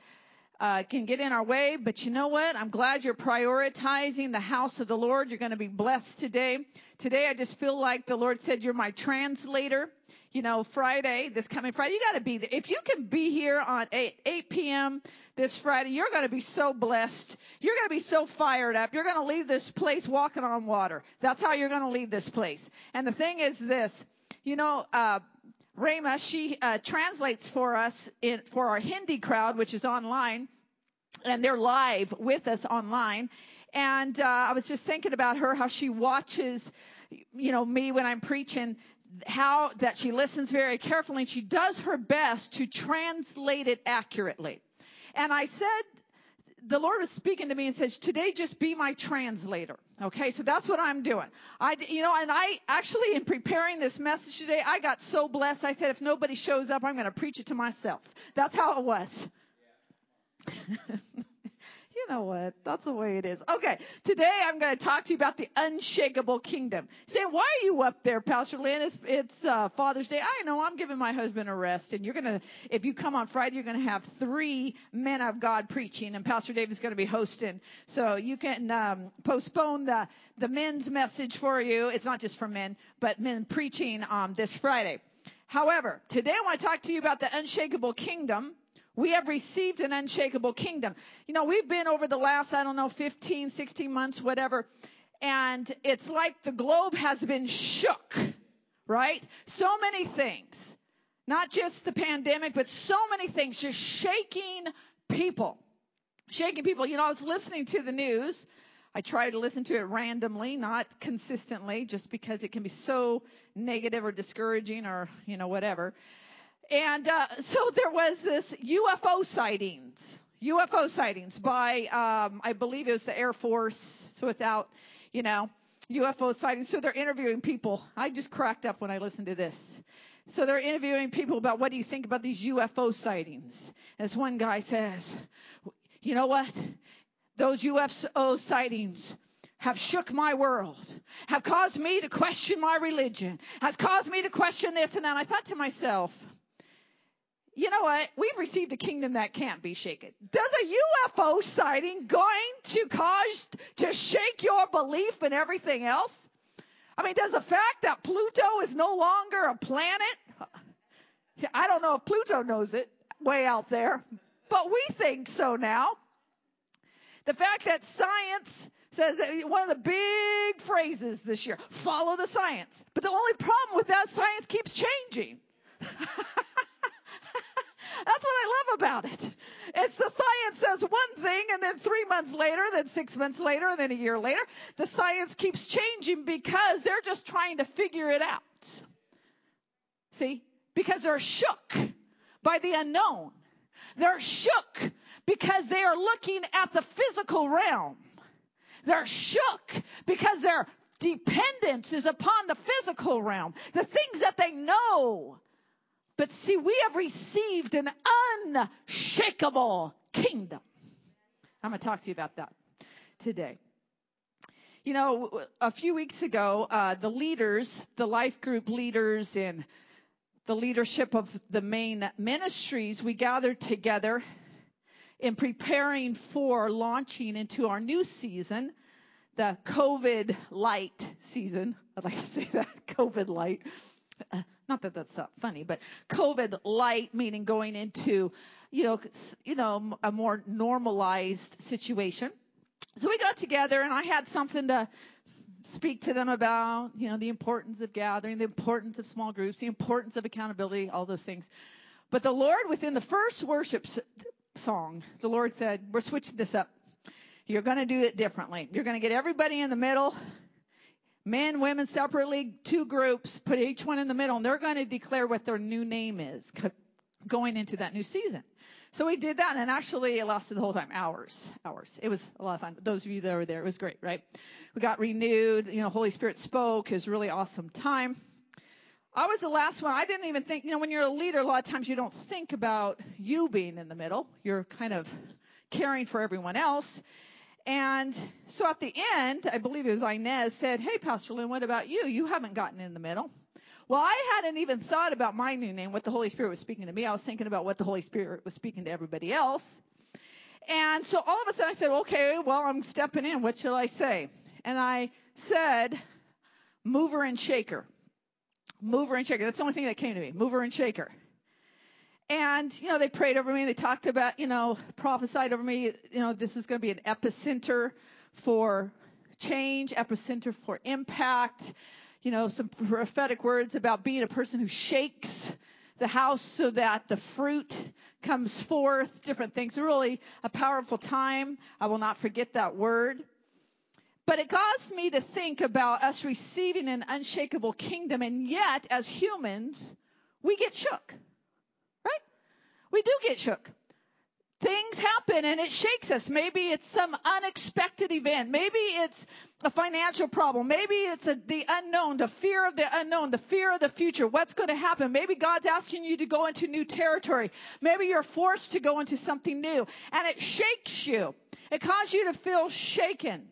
uh, can get in our way. But you know what? I'm glad you're prioritizing the house of the Lord. You're going to be blessed today. Today, I just feel like the Lord said, You're my translator. You know, Friday, this coming Friday, you got to be there. If you can be here on 8, 8 p.m. this Friday, you're going to be so blessed. You're going to be so fired up. You're going to leave this place walking on water. That's how you're going to leave this place. And the thing is this, you know, uh, Rama, she uh, translates for us in, for our Hindi crowd, which is online, and they're live with us online. And uh, I was just thinking about her, how she watches, you know, me when I'm preaching, how that she listens very carefully, and she does her best to translate it accurately. And I said, the Lord was speaking to me and says, today just be my translator. Okay, so that's what I'm doing. I, you know, and I actually in preparing this message today, I got so blessed. I said, if nobody shows up, I'm going to preach it to myself. That's how it was. you (laughs) know what? That's the way it is. Okay, today I'm going to talk to you about the unshakable kingdom. Say, why are you up there, Pastor Lynn? It's, it's uh, Father's Day. I know I'm giving my husband a rest, and you're going to, if you come on Friday, you're going to have three men of God preaching, and Pastor David's going to be hosting. So you can um, postpone the the men's message for you. It's not just for men, but men preaching um, this Friday. However, today I want to talk to you about the unshakable kingdom. We have received an unshakable kingdom. You know, we've been over the last, I don't know, 15, 16 months, whatever, and it's like the globe has been shook, right? So many things. Not just the pandemic, but so many things just shaking people. Shaking people. You know, I was listening to the news. I try to listen to it randomly, not consistently, just because it can be so negative or discouraging or, you know, whatever. And uh, so there was this UFO sightings, UFO sightings by, um, I believe it was the Air Force. So without, you know, UFO sightings. So they're interviewing people. I just cracked up when I listened to this. So they're interviewing people about what do you think about these UFO sightings. As one guy says, you know what? Those UFO sightings have shook my world, have caused me to question my religion, has caused me to question this and that. I thought to myself, you know what? We've received a kingdom that can't be shaken. Does a UFO sighting going to cause to shake your belief in everything else? I mean, does the fact that Pluto is no longer a planet? I don't know if Pluto knows it way out there, but we think so now. The fact that science says one of the big phrases this year, follow the science. But the only problem with that, science keeps changing. (laughs) That's what I love about it. It's the science says one thing and then three months later, then six months later, and then a year later, the science keeps changing because they're just trying to figure it out. See? Because they're shook by the unknown. They're shook because they are looking at the physical realm. They're shook because their dependence is upon the physical realm, the things that they know. But see, we have received an unshakable kingdom. I'm going to talk to you about that today. You know, a few weeks ago, uh, the leaders, the life group leaders in the leadership of the main ministries, we gathered together in preparing for launching into our new season, the COVID light season. I'd like to say that, (laughs) COVID light. (laughs) Not that that's not funny, but COVID light meaning going into, you know, you know, a more normalized situation. So we got together and I had something to speak to them about, you know, the importance of gathering, the importance of small groups, the importance of accountability, all those things. But the Lord, within the first worship song, the Lord said, we're switching this up. You're going to do it differently. You're going to get everybody in the middle, men, women separately, two groups, put each one in the middle, and they're going to declare what their new name is going into that new season. So we did that, and actually it lasted the whole time, hours, hours. It was a lot of fun. Those of you that were there, it was great, right? We got renewed. You know, Holy Spirit spoke. It was really awesome time. I was the last one. I didn't even think, you know, when you're a leader, a lot of times you don't think about you being in the middle. You're kind of caring for everyone else. And so at the end, I believe it was Inez said, Hey, Pastor Lynn, what about you? You haven't gotten in the middle. Well, I hadn't even thought about my new name, what the Holy Spirit was speaking to me. I was thinking about what the Holy Spirit was speaking to everybody else. And so all of a sudden I said, okay, well, I'm stepping in. What shall I say? And I said, mover and shaker. Mover and shaker. That's the only thing that came to me. Mover and shaker. And, you know, they prayed over me. They talked about, you know, prophesied over me, you know, this was going to be an epicenter for change, epicenter for impact you know, some prophetic words about being a person who shakes the house so that the fruit comes forth, different things. Really a powerful time. I will not forget that word. But it caused me to think about us receiving an unshakable kingdom and yet as humans, we get shook. We do get shook things happen and it shakes us. Maybe it's some unexpected event. Maybe it's a financial problem. Maybe it's a, the unknown, the fear of the unknown, the fear of the future. What's going to happen? Maybe God's asking you to go into new territory. Maybe you're forced to go into something new and it shakes you. It causes you to feel shaken.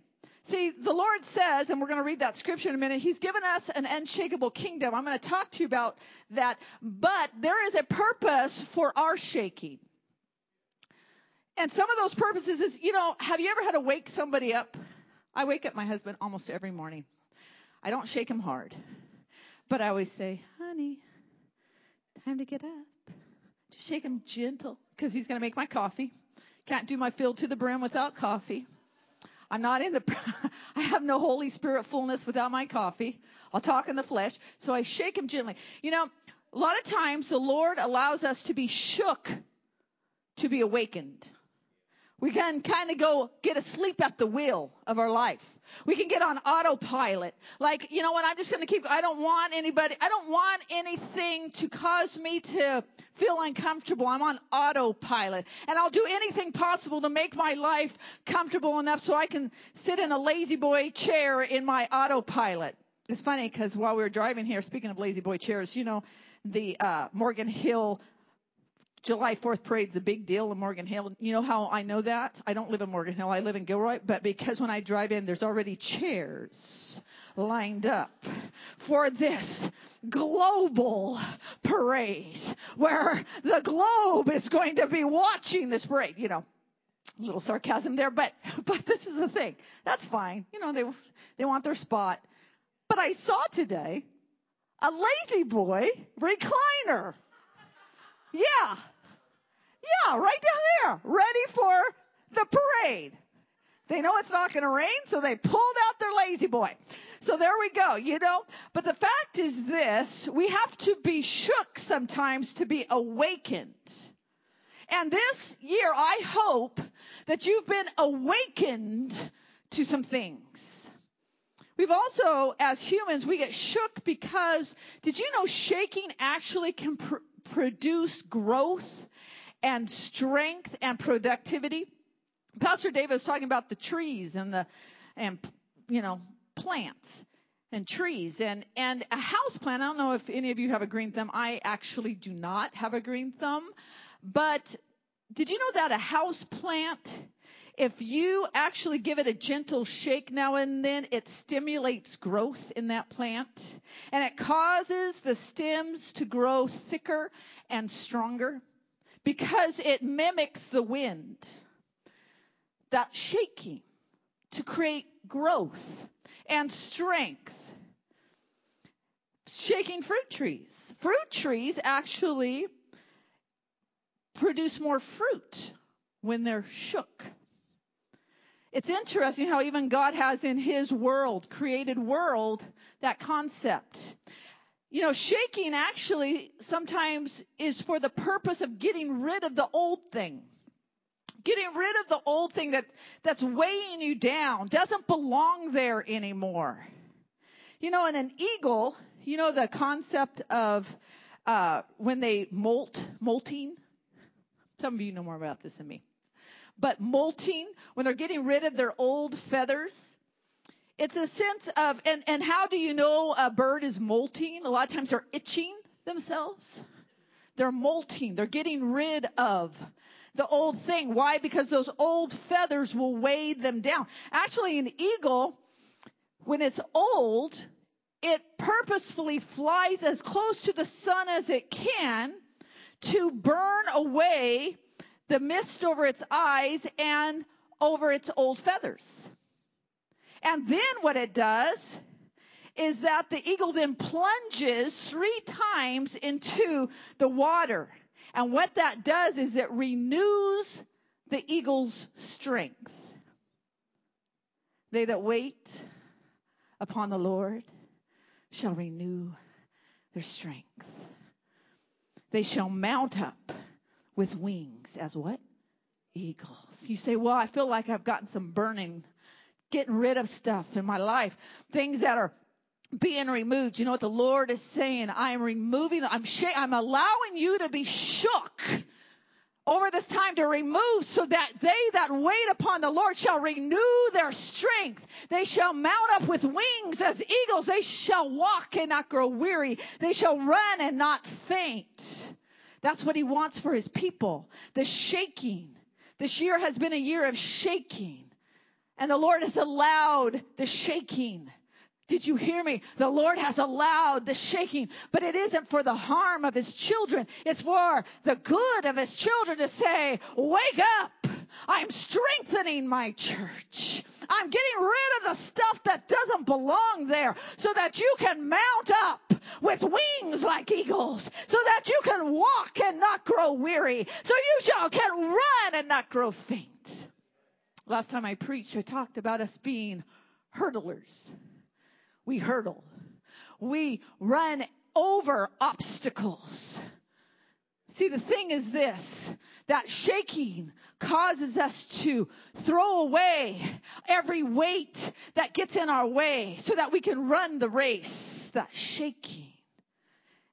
See, the Lord says, and we're going to read that scripture in a minute, He's given us an unshakable kingdom. I'm going to talk to you about that. But there is a purpose for our shaking. And some of those purposes is, you know, have you ever had to wake somebody up? I wake up my husband almost every morning. I don't shake him hard, but I always say, honey, time to get up. Just shake him gentle because he's going to make my coffee. Can't do my fill to the brim without coffee. I'm not in the, (laughs) I have no Holy Spirit fullness without my coffee. I'll talk in the flesh. So I shake him gently. You know, a lot of times the Lord allows us to be shook to be awakened. We can kind of go get asleep at the wheel of our life. We can get on autopilot. Like, you know what, I'm just gonna keep, I don't want anybody, I don't want anything to cause me to feel uncomfortable. I'm on autopilot. And I'll do anything possible to make my life comfortable enough so I can sit in a lazy boy chair in my autopilot. It's funny because while we were driving here, speaking of lazy boy chairs, you know, the, uh, Morgan Hill July 4th parade's a big deal in Morgan Hill. You know how I know that? I don't live in Morgan Hill. I live in Gilroy. But because when I drive in, there's already chairs lined up for this global parade where the globe is going to be watching this parade. You know, a little sarcasm there, but, but this is the thing. That's fine. You know, they, they want their spot. But I saw today a lazy boy recliner. Yeah. Yeah, right down there, ready for the parade. They know it's not going to rain, so they pulled out their lazy boy. So there we go, you know. But the fact is this, we have to be shook sometimes to be awakened. And this year, I hope that you've been awakened to some things. We've also, as humans, we get shook because, did you know shaking actually can pr- produce growth and strength and productivity. Pastor David was talking about the trees and the and you know plants and trees and and a house plant. I don't know if any of you have a green thumb. I actually do not have a green thumb, but did you know that a house plant if you actually give it a gentle shake now and then, it stimulates growth in that plant and it causes the stems to grow thicker and stronger because it mimics the wind. That shaking to create growth and strength. Shaking fruit trees. Fruit trees actually produce more fruit when they're shook. It's interesting how even God has in his world, created world, that concept. You know, shaking actually sometimes is for the purpose of getting rid of the old thing. Getting rid of the old thing that, that's weighing you down, doesn't belong there anymore. You know, in an eagle, you know the concept of, uh, when they molt, molting? Some of you know more about this than me but molting, when they're getting rid of their old feathers. It's a sense of, and, and how do you know a bird is molting? A lot of times they're itching themselves. They're molting. They're getting rid of the old thing. Why? Because those old feathers will weigh them down. Actually, an eagle, when it's old, it purposefully flies as close to the sun as it can to burn away the mist over its eyes and over its old feathers. And then what it does is that the eagle then plunges three times into the water. And what that does is it renews the eagle's strength. They that wait upon the Lord shall renew their strength. They shall mount up with wings as what? Eagles. You say, well, I feel like I've gotten some burning, getting rid of stuff in my life, things that are being removed. You know what the Lord is saying? I am removing, I'm sh- I'm allowing you to be shook over this time to remove so that they that wait upon the Lord shall renew their strength. They shall mount up with wings as eagles. They shall walk and not grow weary. They shall run and not faint. That's what he wants for his people. The shaking. This year has been a year of shaking. And the Lord has allowed the shaking. Did you hear me? The Lord has allowed the shaking, but it isn't for the harm of his children. It's for the good of his children to say, wake up. I'm strengthening my church. I'm getting rid of the stuff that doesn't belong there so that you can mount up with wings like eagles so that you can walk and not grow weary. So you shall can run and not grow faint. Last time I preached, I talked about us being hurdlers. We hurdle. We run over obstacles. See, the thing is this, that shaking causes us to throw away every weight that gets in our way so that we can run the race. That shaking.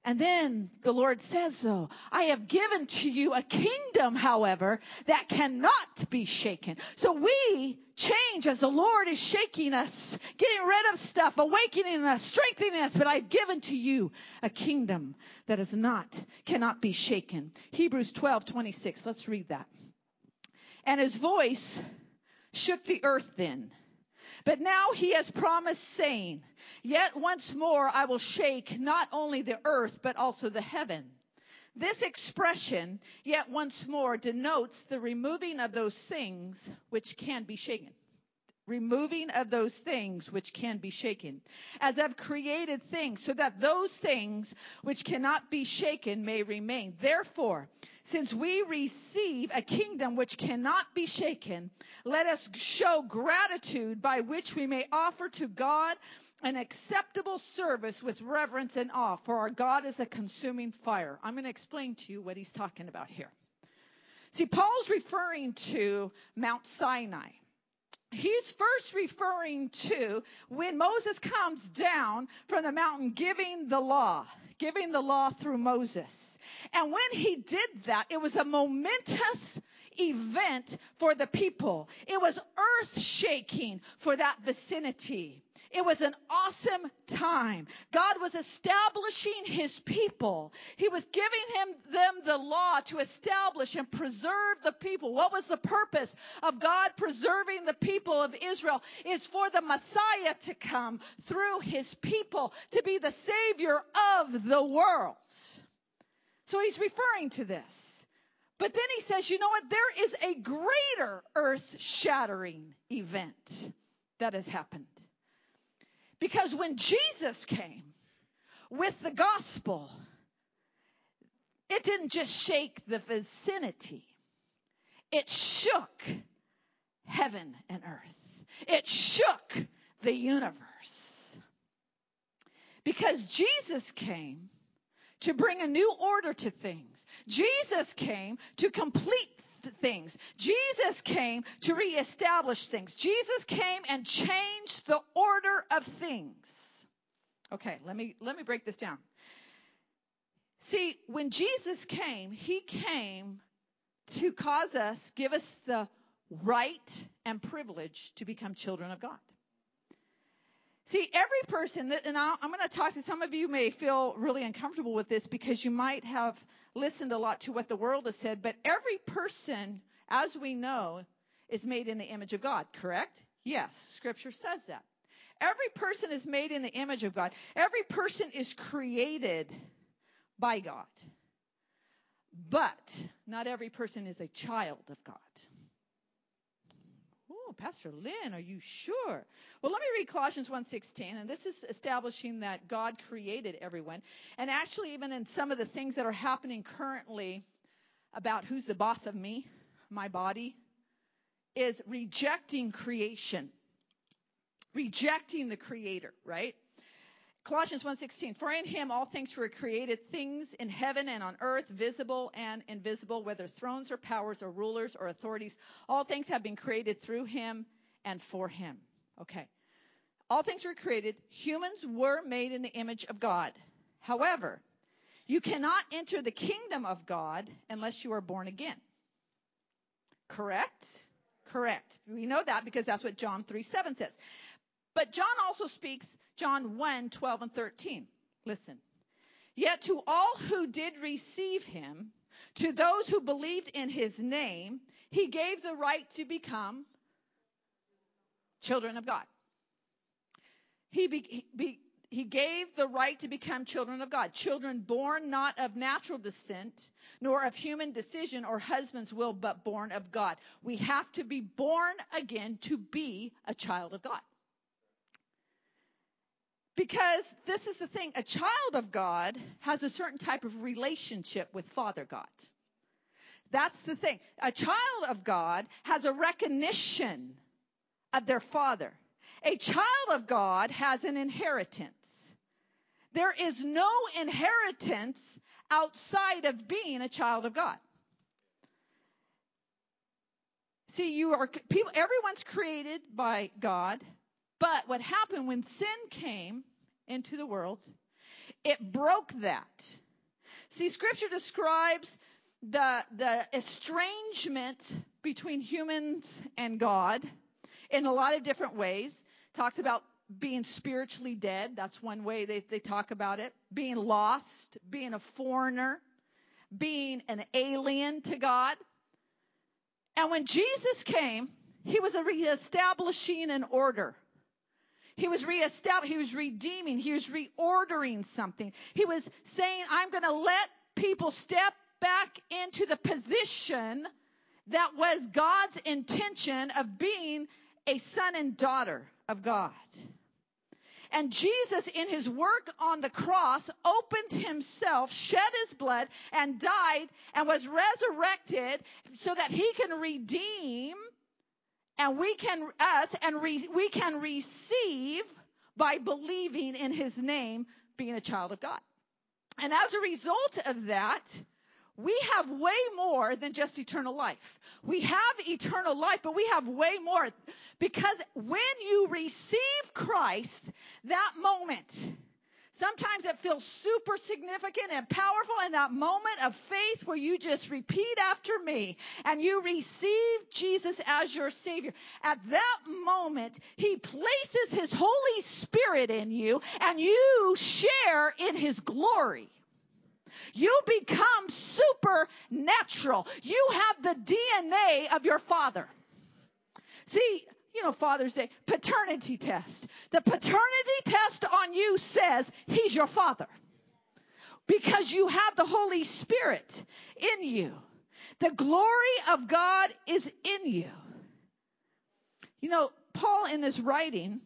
And then the Lord says so, I have given to you a kingdom, however, that cannot be shaken. So we change as the Lord is shaking us, getting rid of stuff, awakening us, strengthening us, but I've given to you a kingdom that is not, cannot be shaken. Hebrews 12, 26. Let's read that. And his voice shook the earth then. But now he has promised saying, Yet once more I will shake not only the earth, but also the heaven. This expression, yet once more, denotes the removing of those things which can be shaken. Removing of those things which can be shaken. As I've created things so that those things which cannot be shaken may remain. Therefore, since we receive a kingdom which cannot be shaken, let us show gratitude by which we may offer to God an acceptable service with reverence and awe, for our God is a consuming fire. I'm going to explain to you what he's talking about here. See, Paul's referring to Mount Sinai. He's first referring to when Moses comes down from the mountain giving the law, giving the law through Moses. And when he did that, it was a momentous event for the people. It was earth shaking for that vicinity. It was an awesome time. God was establishing his people. He was giving him, them the law to establish and preserve the people. What was the purpose of God preserving the people of Israel? Is for the Messiah to come through his people to be the savior of the world. So he's referring to this. But then he says, you know what? There is a greater earth shattering event that has happened. Because when Jesus came with the gospel, it didn't just shake the vicinity. It shook heaven and earth. It shook the universe. Because Jesus came to bring a new order to things. Jesus came to complete things. Jesus came to reestablish things. Jesus came and changed the order of things. Okay, let me, let me break this down. See, when Jesus came, He came to cause us, give us the right and privilege to become children of God. See, every person, that, and I'm going to talk to some of you may feel really uncomfortable with this because you might have listened a lot to what the world has said, but every person, as we know, is made in the image of God, correct? Yes, scripture says that. Every person is made in the image of God. Every person is created by God. But not every person is a child of God. Oh, Pastor Lynn, are you sure? Well, let me read Colossians 1:16, and this is establishing that God created everyone. And actually, even in some of the things that are happening currently about who's the boss of me, my body, is rejecting creation, rejecting the Creator, right? Colossians 1:16 For in him all things were created things in heaven and on earth visible and invisible whether thrones or powers or rulers or authorities all things have been created through him and for him. Okay. All things were created humans were made in the image of God. However, you cannot enter the kingdom of God unless you are born again. Correct? Correct. We know that because that's what John 3 7 says. But John also speaks, John 1, 12 and 13. Listen. Yet to all who did receive him, to those who believed in his name, he gave the right to become children of God. He, be, he gave the right to become children of God. Children born not of natural descent, nor of human decision or husband's will, but born of God. We have to be born again to be a child of God. Because this is the thing, a child of God has a certain type of relationship with Father God. That's the thing. A child of God has a recognition of their father. A child of God has an inheritance. There is no inheritance outside of being a child of God. See, you are people everyone's created by God but what happened when sin came into the world, it broke that. See, scripture describes the, the estrangement between humans and God in a lot of different ways. Talks about being spiritually dead. That's one way they, they talk about it. Being lost, being a foreigner, being an alien to God. And when Jesus came, he was reestablishing an order. He was reestablishing, he was redeeming, he was reordering something. He was saying, I'm going to let people step back into the position that was God's intention of being a son and daughter of God. And Jesus, in his work on the cross, opened himself, shed his blood, and died and was resurrected so that he can redeem and we can us and re, we can receive by believing in his name being a child of God. And as a result of that, we have way more than just eternal life. We have eternal life, but we have way more because when you receive Christ, that moment, Sometimes it feels super significant and powerful in that moment of faith where you just repeat after me and you receive Jesus as your Savior. At that moment, He places His Holy Spirit in you and you share in His glory. You become supernatural. You have the DNA of your Father. See, you know, Father's Day, paternity test. The paternity test on you says he's your father. Because you have the Holy Spirit in you. The glory of God is in you. You know, Paul in this writing,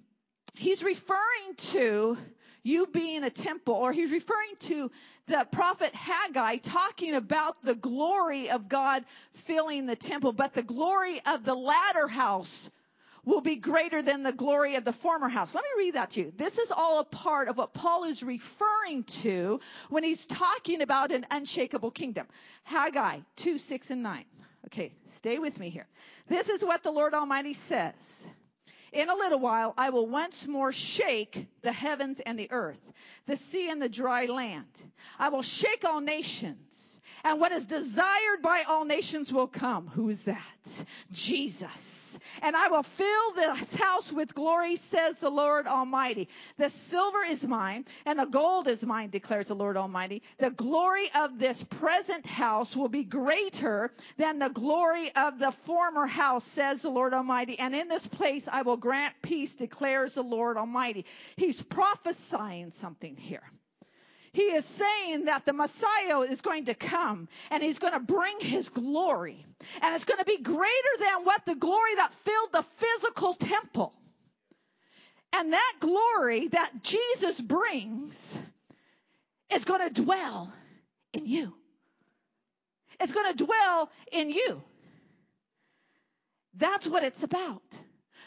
he's referring to you being a temple, or he's referring to the prophet Haggai talking about the glory of God filling the temple, but the glory of the latter house will be greater than the glory of the former house. Let me read that to you. This is all a part of what Paul is referring to when he's talking about an unshakable kingdom. Haggai 2, 6, and 9. Okay, stay with me here. This is what the Lord Almighty says. In a little while, I will once more shake the heavens and the earth, the sea and the dry land. I will shake all nations, and what is desired by all nations will come. Who is that? Jesus and I will fill this house with glory, says the Lord Almighty. The silver is mine and the gold is mine, declares the Lord Almighty. The glory of this present house will be greater than the glory of the former house, says the Lord Almighty. And in this place I will grant peace, declares the Lord Almighty. He's prophesying something here. He is saying that the Messiah is going to come and he's going to bring his glory. And it's going to be greater than what the glory that filled the physical temple. And that glory that Jesus brings is going to dwell in you. It's going to dwell in you. That's what it's about.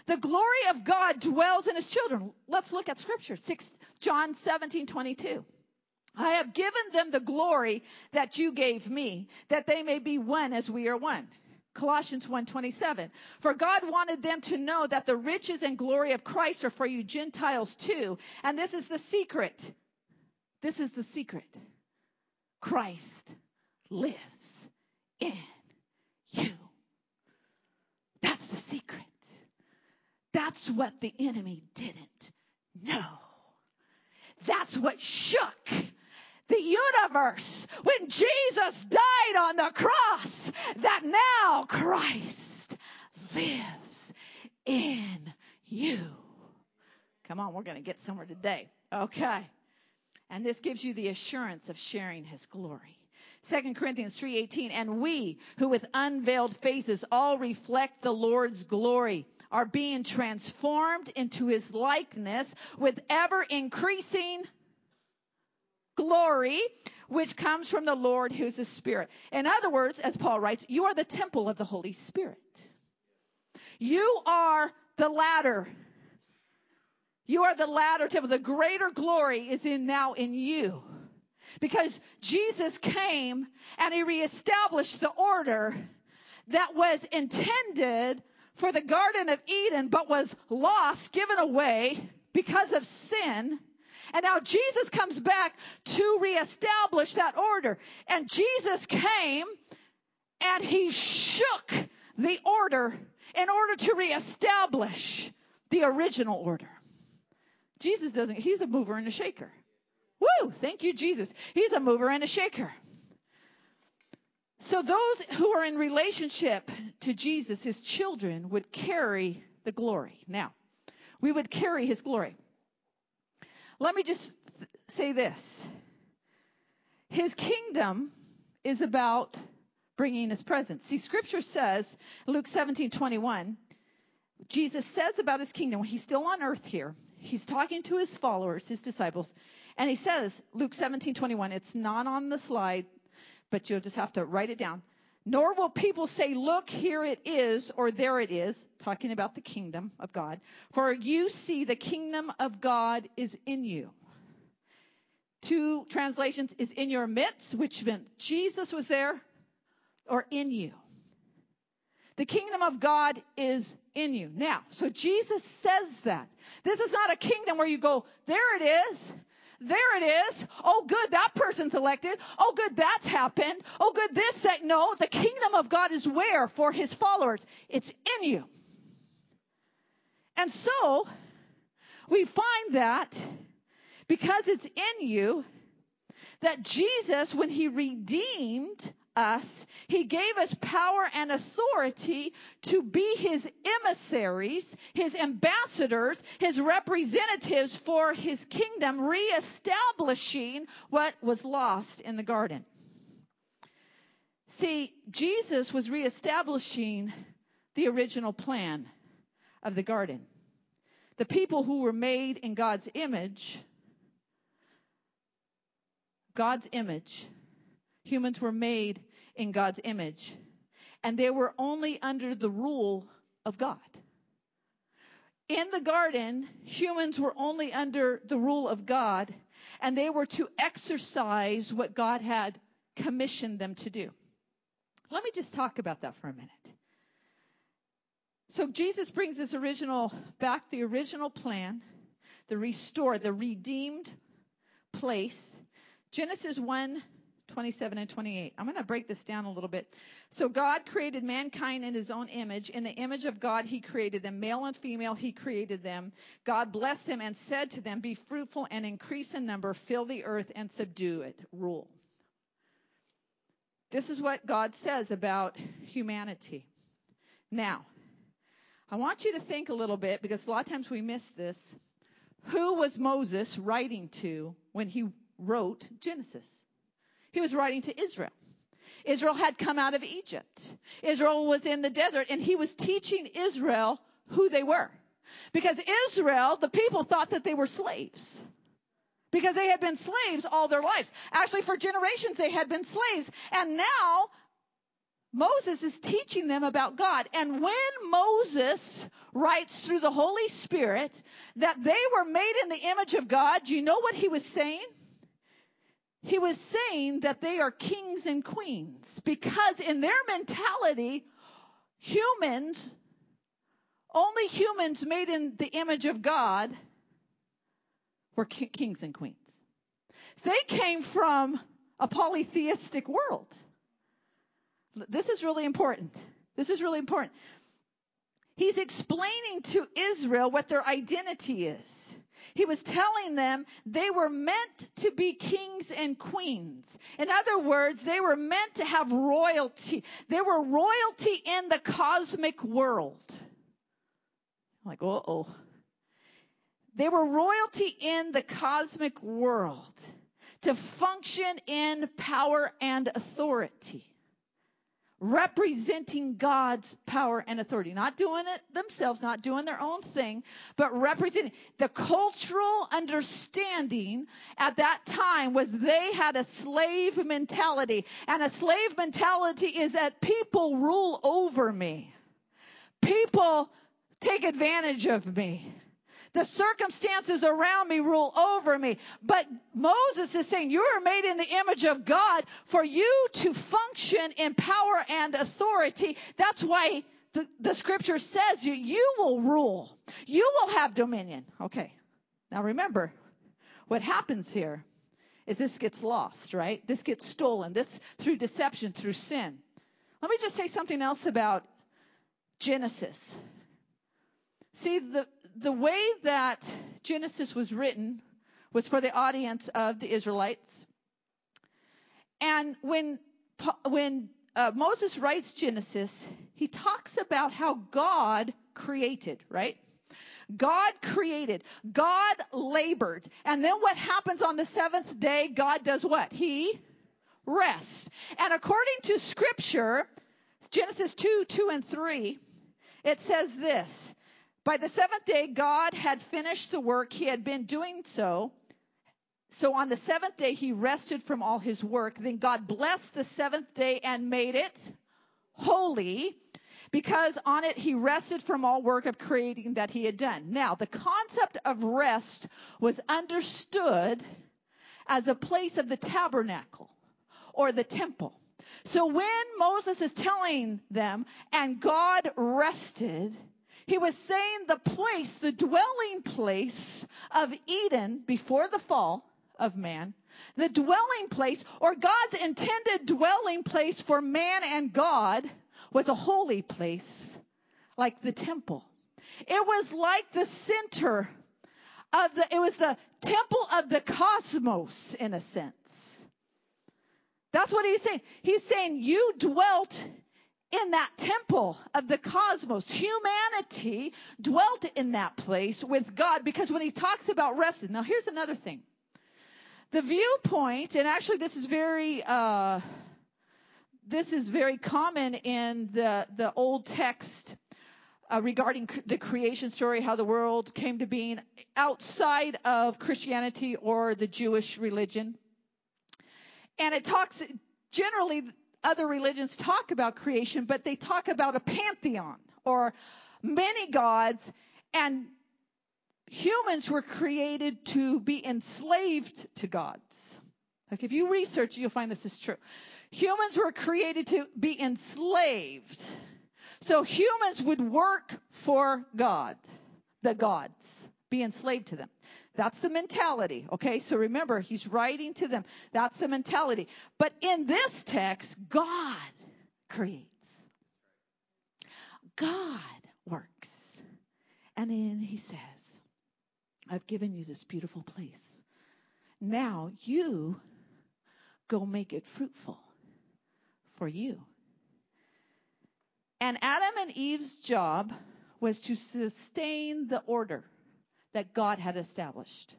The glory of God dwells in his children. Let's look at scripture. 6 John 17, 22. I have given them the glory that you gave me, that they may be one as we are one. Colossians 1:27. For God wanted them to know that the riches and glory of Christ are for you Gentiles too. And this is the secret. This is the secret. Christ lives in you. That's the secret. That's what the enemy didn't know. That's what shook the universe when Jesus died on the cross that now Christ lives in you. Come on, we're going to get somewhere today. Okay. And this gives you the assurance of sharing his glory. 2 Corinthians 3:18 and we who with unveiled faces all reflect the Lord's glory are being transformed into his likeness with ever increasing glory which comes from the Lord who's the Spirit. In other words, as Paul writes, you are the temple of the Holy Spirit. You are the latter. You are the latter temple. The greater glory is in now in you. Because Jesus came and he reestablished the order that was intended for the Garden of Eden, but was lost, given away because of sin and now Jesus comes back to reestablish that order. And Jesus came and he shook the order in order to reestablish the original order. Jesus doesn't, he's a mover and a shaker. Woo! Thank you, Jesus. He's a mover and a shaker. So those who are in relationship to Jesus, his children, would carry the glory. Now, we would carry his glory. Let me just say this. His kingdom is about bringing his presence. See, scripture says, Luke 17, 21, Jesus says about his kingdom, he's still on earth here. He's talking to his followers, his disciples, and he says, Luke 17, 21, it's not on the slide, but you'll just have to write it down. Nor will people say, look, here it is, or there it is, talking about the kingdom of God. For you see the kingdom of God is in you. Two translations is in your midst, which meant Jesus was there, or in you. The kingdom of God is in you. Now, so Jesus says that. This is not a kingdom where you go, there it is. There it is. Oh, good, that person's elected. Oh, good, that's happened. Oh, good, this, that. No, the kingdom of God is where for his followers? It's in you. And so, we find that because it's in you, that Jesus, when he redeemed us, he gave us power and authority to be his emissaries, his ambassadors, his representatives for his kingdom, reestablishing what was lost in the garden. See, Jesus was reestablishing the original plan of the garden. The people who were made in God's image, God's image, humans were made in God's image, and they were only under the rule of God. In the garden, humans were only under the rule of God, and they were to exercise what God had commissioned them to do. Let me just talk about that for a minute. So Jesus brings this original back, the original plan, the restored, the redeemed place. Genesis 1 27 and 28. I'm going to break this down a little bit. So God created mankind in his own image. In the image of God, he created them. Male and female, he created them. God blessed them and said to them, Be fruitful and increase in number, fill the earth and subdue it. Rule. This is what God says about humanity. Now, I want you to think a little bit because a lot of times we miss this. Who was Moses writing to when he wrote Genesis? He was writing to Israel. Israel had come out of Egypt. Israel was in the desert and he was teaching Israel who they were. Because Israel, the people thought that they were slaves. Because they had been slaves all their lives. Actually, for generations they had been slaves. And now, Moses is teaching them about God. And when Moses writes through the Holy Spirit that they were made in the image of God, do you know what he was saying? He was saying that they are kings and queens because in their mentality, humans, only humans made in the image of God were kings and queens. They came from a polytheistic world. This is really important. This is really important. He's explaining to Israel what their identity is. He was telling them they were meant to be kings and queens. In other words, they were meant to have royalty. They were royalty in the cosmic world. Like, uh oh. They were royalty in the cosmic world to function in power and authority representing God's power and authority. Not doing it themselves, not doing their own thing, but representing. The cultural understanding at that time was they had a slave mentality. And a slave mentality is that people rule over me. People take advantage of me. The circumstances around me rule over me. But Moses is saying, you are made in the image of God for you to function in power and authority. That's why the, the scripture says you, you will rule. You will have dominion. Okay. Now remember, what happens here is this gets lost, right? This gets stolen. This through deception, through sin. Let me just say something else about Genesis. See, the, the way that Genesis was written was for the audience of the Israelites. And when, when uh, Moses writes Genesis, he talks about how God created, right? God created. God labored. And then what happens on the seventh day? God does what? He rests. And according to scripture, Genesis 2, 2 and 3, it says this. By the seventh day, God had finished the work he had been doing so. So on the seventh day, he rested from all his work. Then God blessed the seventh day and made it holy because on it he rested from all work of creating that he had done. Now, the concept of rest was understood as a place of the tabernacle or the temple. So when Moses is telling them, and God rested, he was saying the place, the dwelling place of Eden before the fall, of man, the dwelling place or God's intended dwelling place for man and God was a holy place like the temple. It was like the center of the, it was the temple of the cosmos in a sense. That's what he's saying. He's saying you dwelt in that temple of the cosmos. Humanity dwelt in that place with God because when he talks about resting, now here's another thing. The viewpoint, and actually this is very, uh, this is very common in the, the old text uh, regarding the creation story, how the world came to being outside of Christianity or the Jewish religion. And it talks, generally, other religions talk about creation, but they talk about a pantheon or many gods and humans were created to be enslaved to gods. Like if you research, you'll find this is true. Humans were created to be enslaved so humans would work for God, the gods, be enslaved to them. That's the mentality. Okay. So remember, he's writing to them. That's the mentality. But in this text, God creates. God works. And then he says, I've given you this beautiful place. Now you go make it fruitful for you. And Adam and Eve's job was to sustain the order that God had established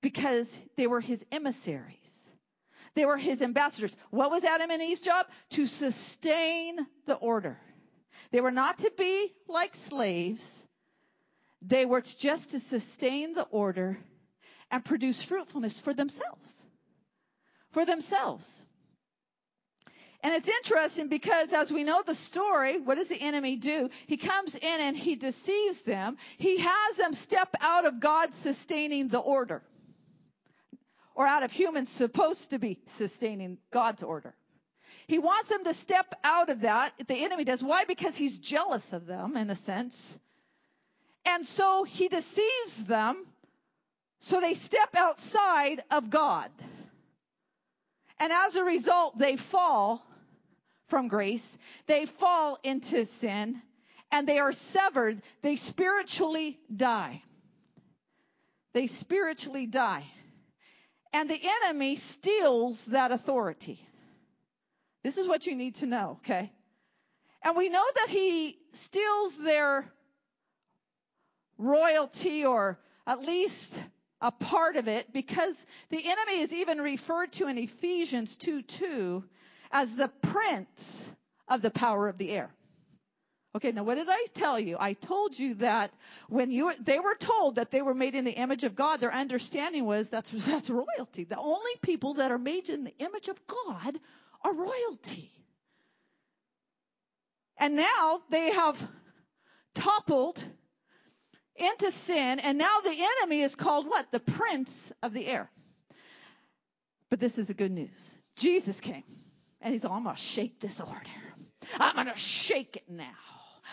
because they were his emissaries. They were his ambassadors. What was Adam and Eve's job? To sustain the order. They were not to be like slaves. They were just to sustain the order and produce fruitfulness for themselves. For themselves. And it's interesting because as we know the story, what does the enemy do? He comes in and he deceives them. He has them step out of God sustaining the order. Or out of humans supposed to be sustaining God's order. He wants them to step out of that. The enemy does. Why? Because he's jealous of them in a sense. And so he deceives them so they step outside of God. And as a result, they fall from grace. They fall into sin and they are severed. They spiritually die. They spiritually die. And the enemy steals that authority. This is what you need to know, okay? And we know that he steals their royalty or at least a part of it because the enemy is even referred to in Ephesians 2 2 as the prince of the power of the air. Okay, now what did I tell you? I told you that when you they were told that they were made in the image of God, their understanding was that's (laughs) that's royalty. The only people that are made in the image of God are royalty. And now they have toppled into sin, and now the enemy is called what? The prince of the air. But this is the good news. Jesus came. And he's all, I'm going to shake this order. I'm going to shake it now.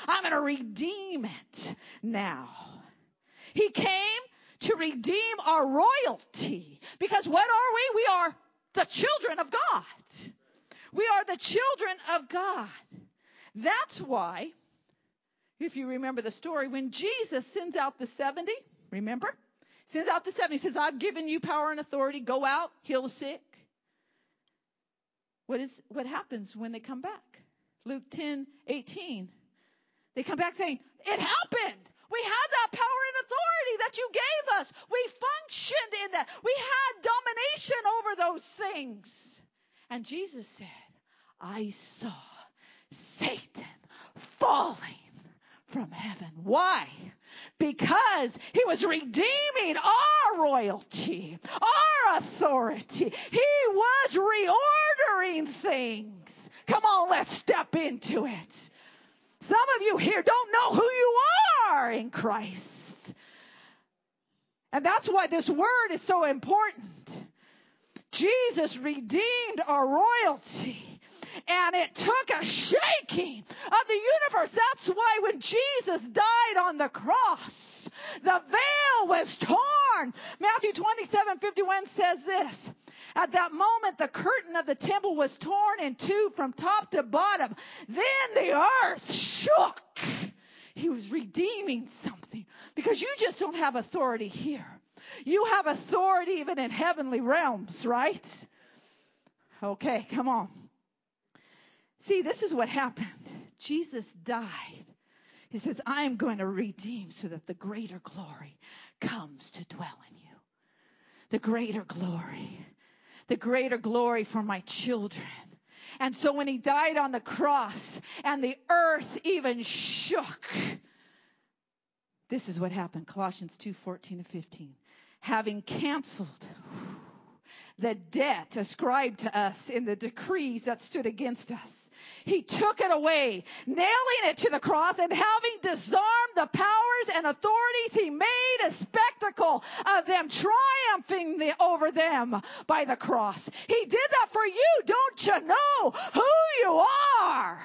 I'm going to redeem it now. He came to redeem our royalty. Because what are we? We are the children of God. We are the children of God. That's why, if you remember the story, when Jesus sends out the 70, remember? Sends out the 70, he says, I've given you power and authority. Go out, heal the sick, what is, what happens when they come back? Luke 10, 18. They come back saying, it happened. We had that power and authority that you gave us. We functioned in that. We had domination over those things. And Jesus said, I saw Satan falling from heaven. Why? Because he was redeeming our royalty, our authority. He was reordering things. Come on, let's step into it. Some of you here don't know who you are in Christ. And that's why this word is so important. Jesus redeemed our royalty. And it took a shaking of the universe. That's why when Jesus died on the cross, The veil was torn. Matthew 27, 51 says this. At that moment, the curtain of the temple was torn in two from top to bottom. Then the earth shook. He was redeeming something because you just don't have authority here. You have authority even in heavenly realms, right? Okay, come on. See, this is what happened. Jesus died. He says, I'm going to redeem so that the greater glory comes to dwell in you. The greater glory. The greater glory for my children. And so when he died on the cross and the earth even shook, this is what happened. Colossians 2, 14 to 15. Having canceled the debt ascribed to us in the decrees that stood against us. He took it away, nailing it to the cross and having disarmed the powers and authorities, he made a spectacle of them, triumphing the, over them by the cross. He did that for you. Don't you know who you are?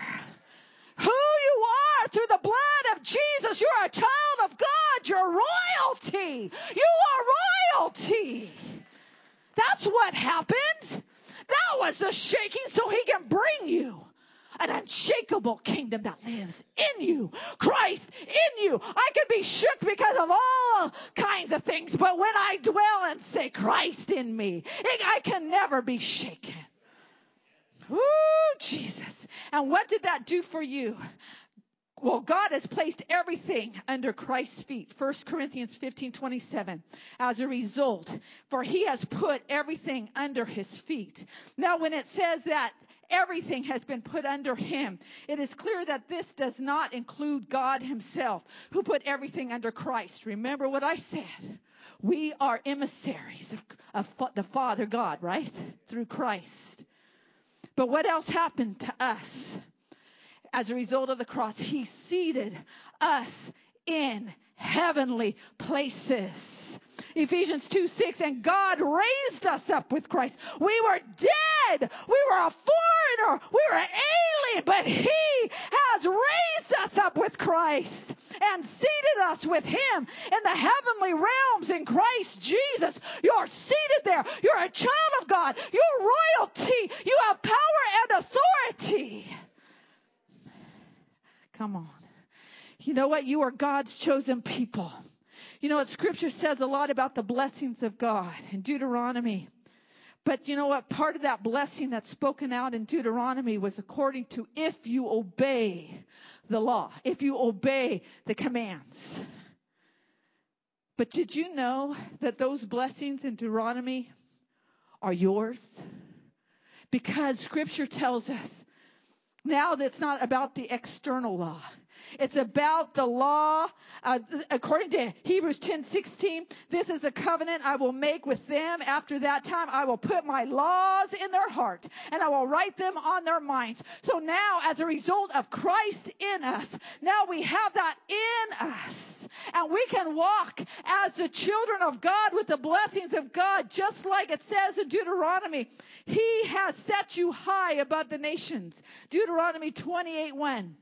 Who you are through the blood of Jesus. You're a child of God. You're royalty. You are royalty. That's what happened. That was the shaking so he can bring you an unshakable kingdom that lives in you. Christ in you. I can be shook because of all kinds of things, but when I dwell and say Christ in me, I can never be shaken. Ooh, Jesus. And what did that do for you? Well, God has placed everything under Christ's feet. 1 Corinthians 15, 27. As a result, for he has put everything under his feet. Now, when it says that everything has been put under him, it is clear that this does not include God himself, who put everything under Christ. Remember what I said. We are emissaries of, of the Father God, right? Through Christ. But what else happened to us? As a result of the cross, he seated us in heavenly places. Ephesians 2 6, and God raised us up with Christ. We were dead. We were a foreigner. We were an alien, but He has raised us up with Christ and seated us with Him in the heavenly realms in Christ Jesus. You're seated there. You're a child of God. You're royalty. You have power and authority. Come on. You know what? You are God's chosen people. You know what? Scripture says a lot about the blessings of God in Deuteronomy. But you know what? Part of that blessing that's spoken out in Deuteronomy was according to if you obey the law, if you obey the commands. But did you know that those blessings in Deuteronomy are yours? Because scripture tells us now that it's not about the external law. It's about the law, uh, according to Hebrews 10 16. This is the covenant I will make with them. After that time, I will put my laws in their heart and I will write them on their minds. So now, as a result of Christ in us, now we have that in us. And we can walk as the children of God with the blessings of God, just like it says in Deuteronomy. He has set you high above the nations. Deuteronomy 28 1.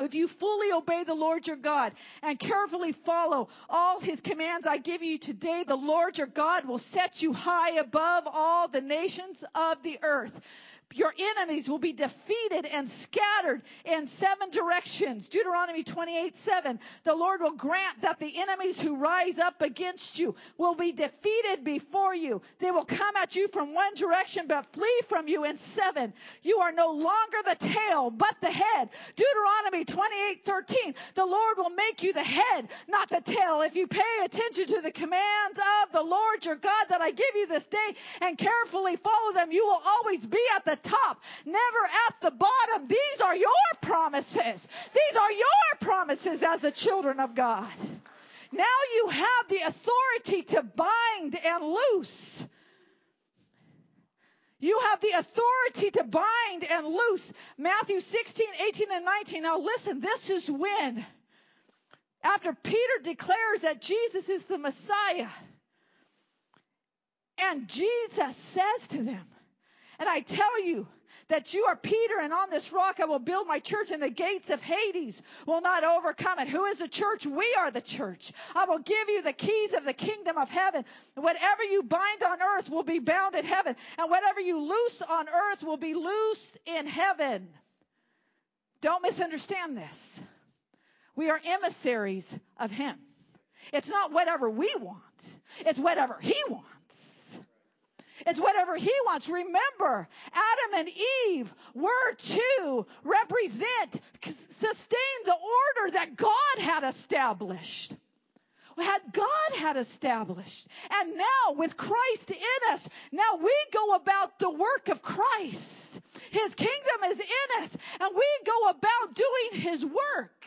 If you fully obey the Lord your God and carefully follow all his commands I give you today, the Lord your God will set you high above all the nations of the earth. Your enemies will be defeated and scattered in seven directions. Deuteronomy 28, 7. The Lord will grant that the enemies who rise up against you will be defeated before you. They will come at you from one direction but flee from you in seven. You are no longer the tail but the head. Deuteronomy 28, 13. The Lord will make you the head, not the tail. If you pay attention to the commands of the Lord your God that I give you this day and carefully follow them, you will always be at the top, never at the bottom. These are your promises. These are your promises as the children of God. Now you have the authority to bind and loose. You have the authority to bind and loose. Matthew 16, 18, and 19. Now listen, this is when, after Peter declares that Jesus is the Messiah, and Jesus says to them, and I tell you that you are Peter and on this rock I will build my church and the gates of Hades will not overcome it. Who is the church? We are the church. I will give you the keys of the kingdom of heaven. Whatever you bind on earth will be bound in heaven and whatever you loose on earth will be loosed in heaven. Don't misunderstand this. We are emissaries of him. It's not whatever we want. It's whatever he wants. It's whatever he wants. Remember, Adam and Eve were to represent, sustain the order that God had established. Had God had established. And now with Christ in us, now we go about the work of Christ. His kingdom is in us and we go about doing his work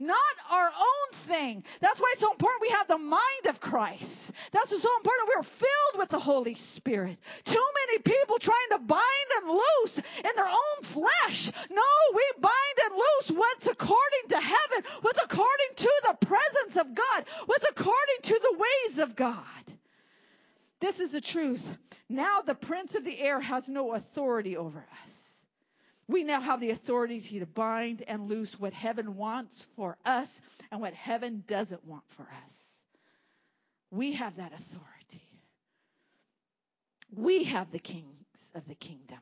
not our own thing. That's why it's so important we have the mind of Christ. That's what's so important we're filled with the Holy Spirit. Too many people trying to bind and loose in their own flesh. No, we bind and loose what's according to heaven, what's according to the presence of God, what's according to the ways of God. This is the truth. Now the prince of the air has no authority over us. We now have the authority to bind and loose what heaven wants for us and what heaven doesn't want for us. We have that authority. We have the kings of the kingdom.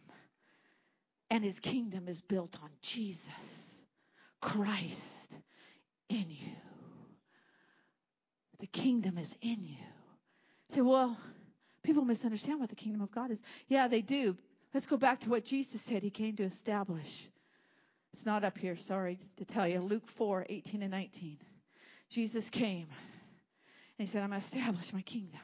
And his kingdom is built on Jesus, Christ in you. The kingdom is in you. say, well, people misunderstand what the kingdom of God is. Yeah, they do Let's go back to what Jesus said he came to establish. It's not up here, sorry to tell you. Luke 4, 18 and 19. Jesus came and he said, I'm going to establish my kingdom.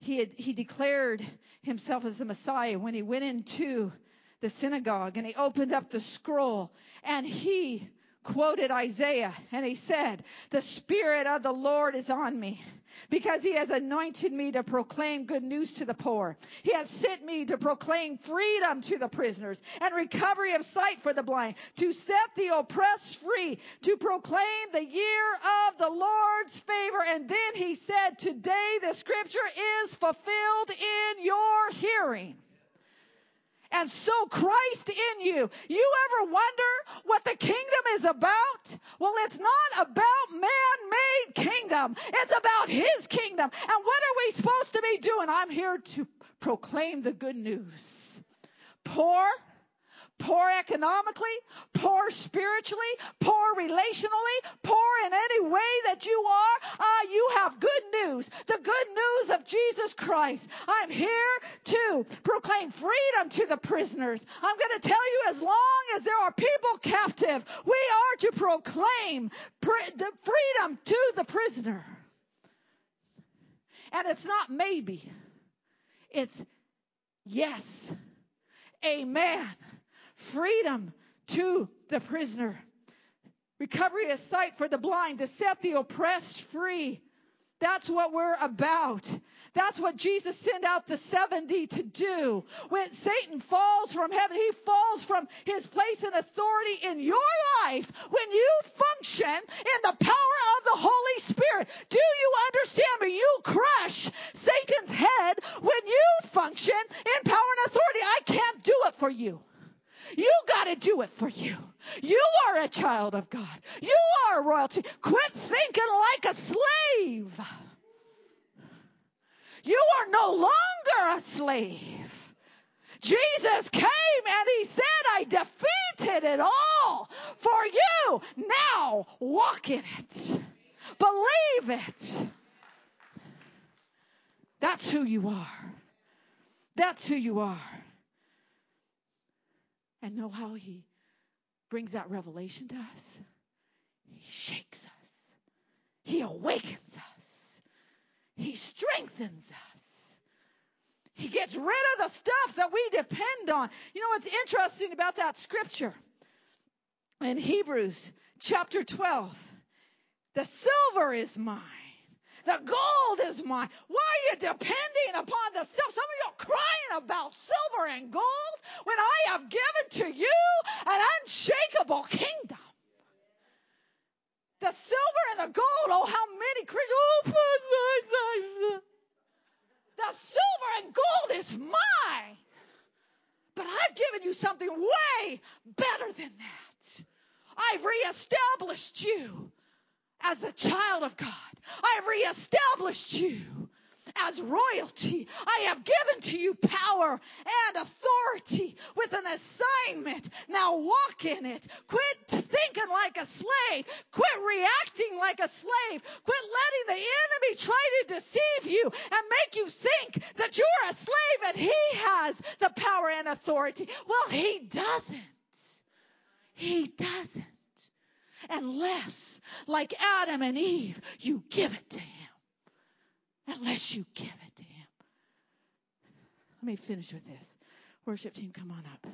He, had, he declared himself as the Messiah when he went into the synagogue and he opened up the scroll and he quoted Isaiah and he said, the Spirit of the Lord is on me because he has anointed me to proclaim good news to the poor. He has sent me to proclaim freedom to the prisoners and recovery of sight for the blind, to set the oppressed free, to proclaim the year of the Lord's favor. And then he said, today the scripture is fulfilled in your hearing and so Christ in you. You ever wonder what the kingdom is about? Well, it's not about man-made kingdom. It's about his kingdom. And what are we supposed to be doing? I'm here to proclaim the good news. Poor, poor economically, poor spiritually, poor relationally, poor in any way that you are, uh, you have good news. The good news of Jesus Christ. I'm here to proclaim freedom to the prisoners. I'm going to tell you as long as there are people captive, we are to proclaim the freedom to the prisoner. And it's not maybe. It's yes. Amen freedom to the prisoner, recovery of sight for the blind, to set the oppressed free. That's what we're about. That's what Jesus sent out the 70 to do. When Satan falls from heaven, he falls from his place and authority in your life when you function in the power of the Holy Spirit. Do you understand me? You crush Satan's head when you function in power and authority. I can't do it for you. You got to do it for you. You are a child of God. You are royalty. Quit thinking like a slave. You are no longer a slave. Jesus came and he said, I defeated it all for you. Now walk in it. Believe it. That's who you are. That's who you are and know how he brings that revelation to us? He shakes us. He awakens us. He strengthens us. He gets rid of the stuff that we depend on. You know what's interesting about that scripture? In Hebrews chapter 12, the silver is mine. The gold is mine. Why are you depending upon the stuff? Some of you are crying about silver and gold when I have given to you an unshakable kingdom. The silver and the gold, oh, how many Christians, oh, (laughs) the silver and gold is mine. But I've given you something way better than that. I've reestablished you as a child of God. I've reestablished you as royalty. I have given to you power and authority with an assignment. Now walk in it. Quit thinking like a slave. Quit reacting like a slave. Quit letting the enemy try to deceive you and make you think that you're a slave and he has the power and authority. Well, he doesn't. He doesn't. Unless, like Adam and Eve, you give it to him unless you give it to Him. Let me finish with this. Worship team, come on up.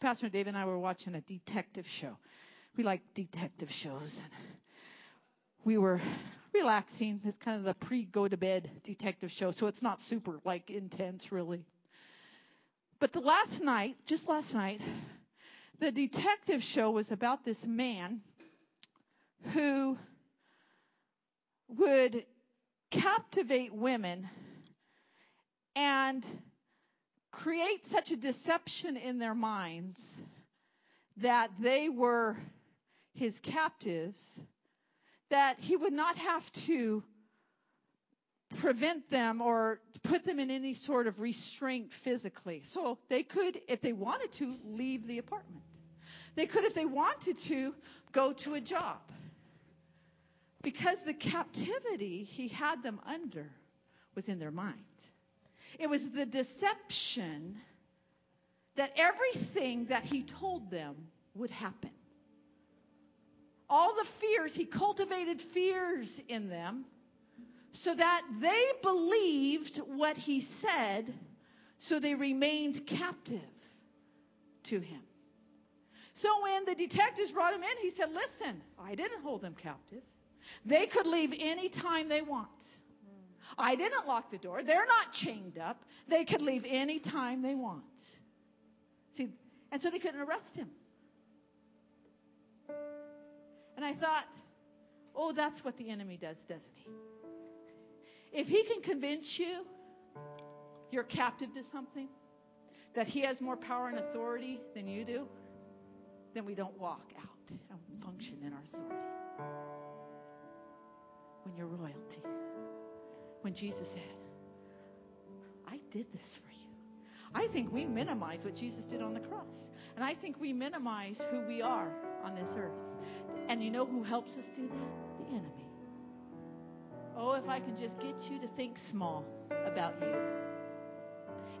Pastor Dave and I were watching a detective show. We like detective shows. And we were relaxing. It's kind of the pre go to bed detective show, so it's not super like intense really. But the last night, just last night, the detective show was about this man who would captivate women and create such a deception in their minds that they were his captives that he would not have to prevent them or put them in any sort of restraint physically. So they could, if they wanted to, leave the apartment. They could, if they wanted to, go to a job. Because the captivity he had them under was in their mind. It was the deception that everything that he told them would happen. All the fears, he cultivated fears in them so that they believed what he said, so they remained captive to him. So when the detectives brought him in, he said, Listen, I didn't hold them captive. They could leave any time they want. I didn't lock the door. They're not chained up. They could leave any time they want. See, and so they couldn't arrest him. And I thought, oh, that's what the enemy does, doesn't he? If he can convince you you're captive to something, that he has more power and authority than you do, then we don't walk out and function in our authority when you're royalty. When Jesus said, I did this for you. I think we minimize what Jesus did on the cross. And I think we minimize who we are on this earth. And you know who helps us do that? The enemy. Oh, if I can just get you to think small about you.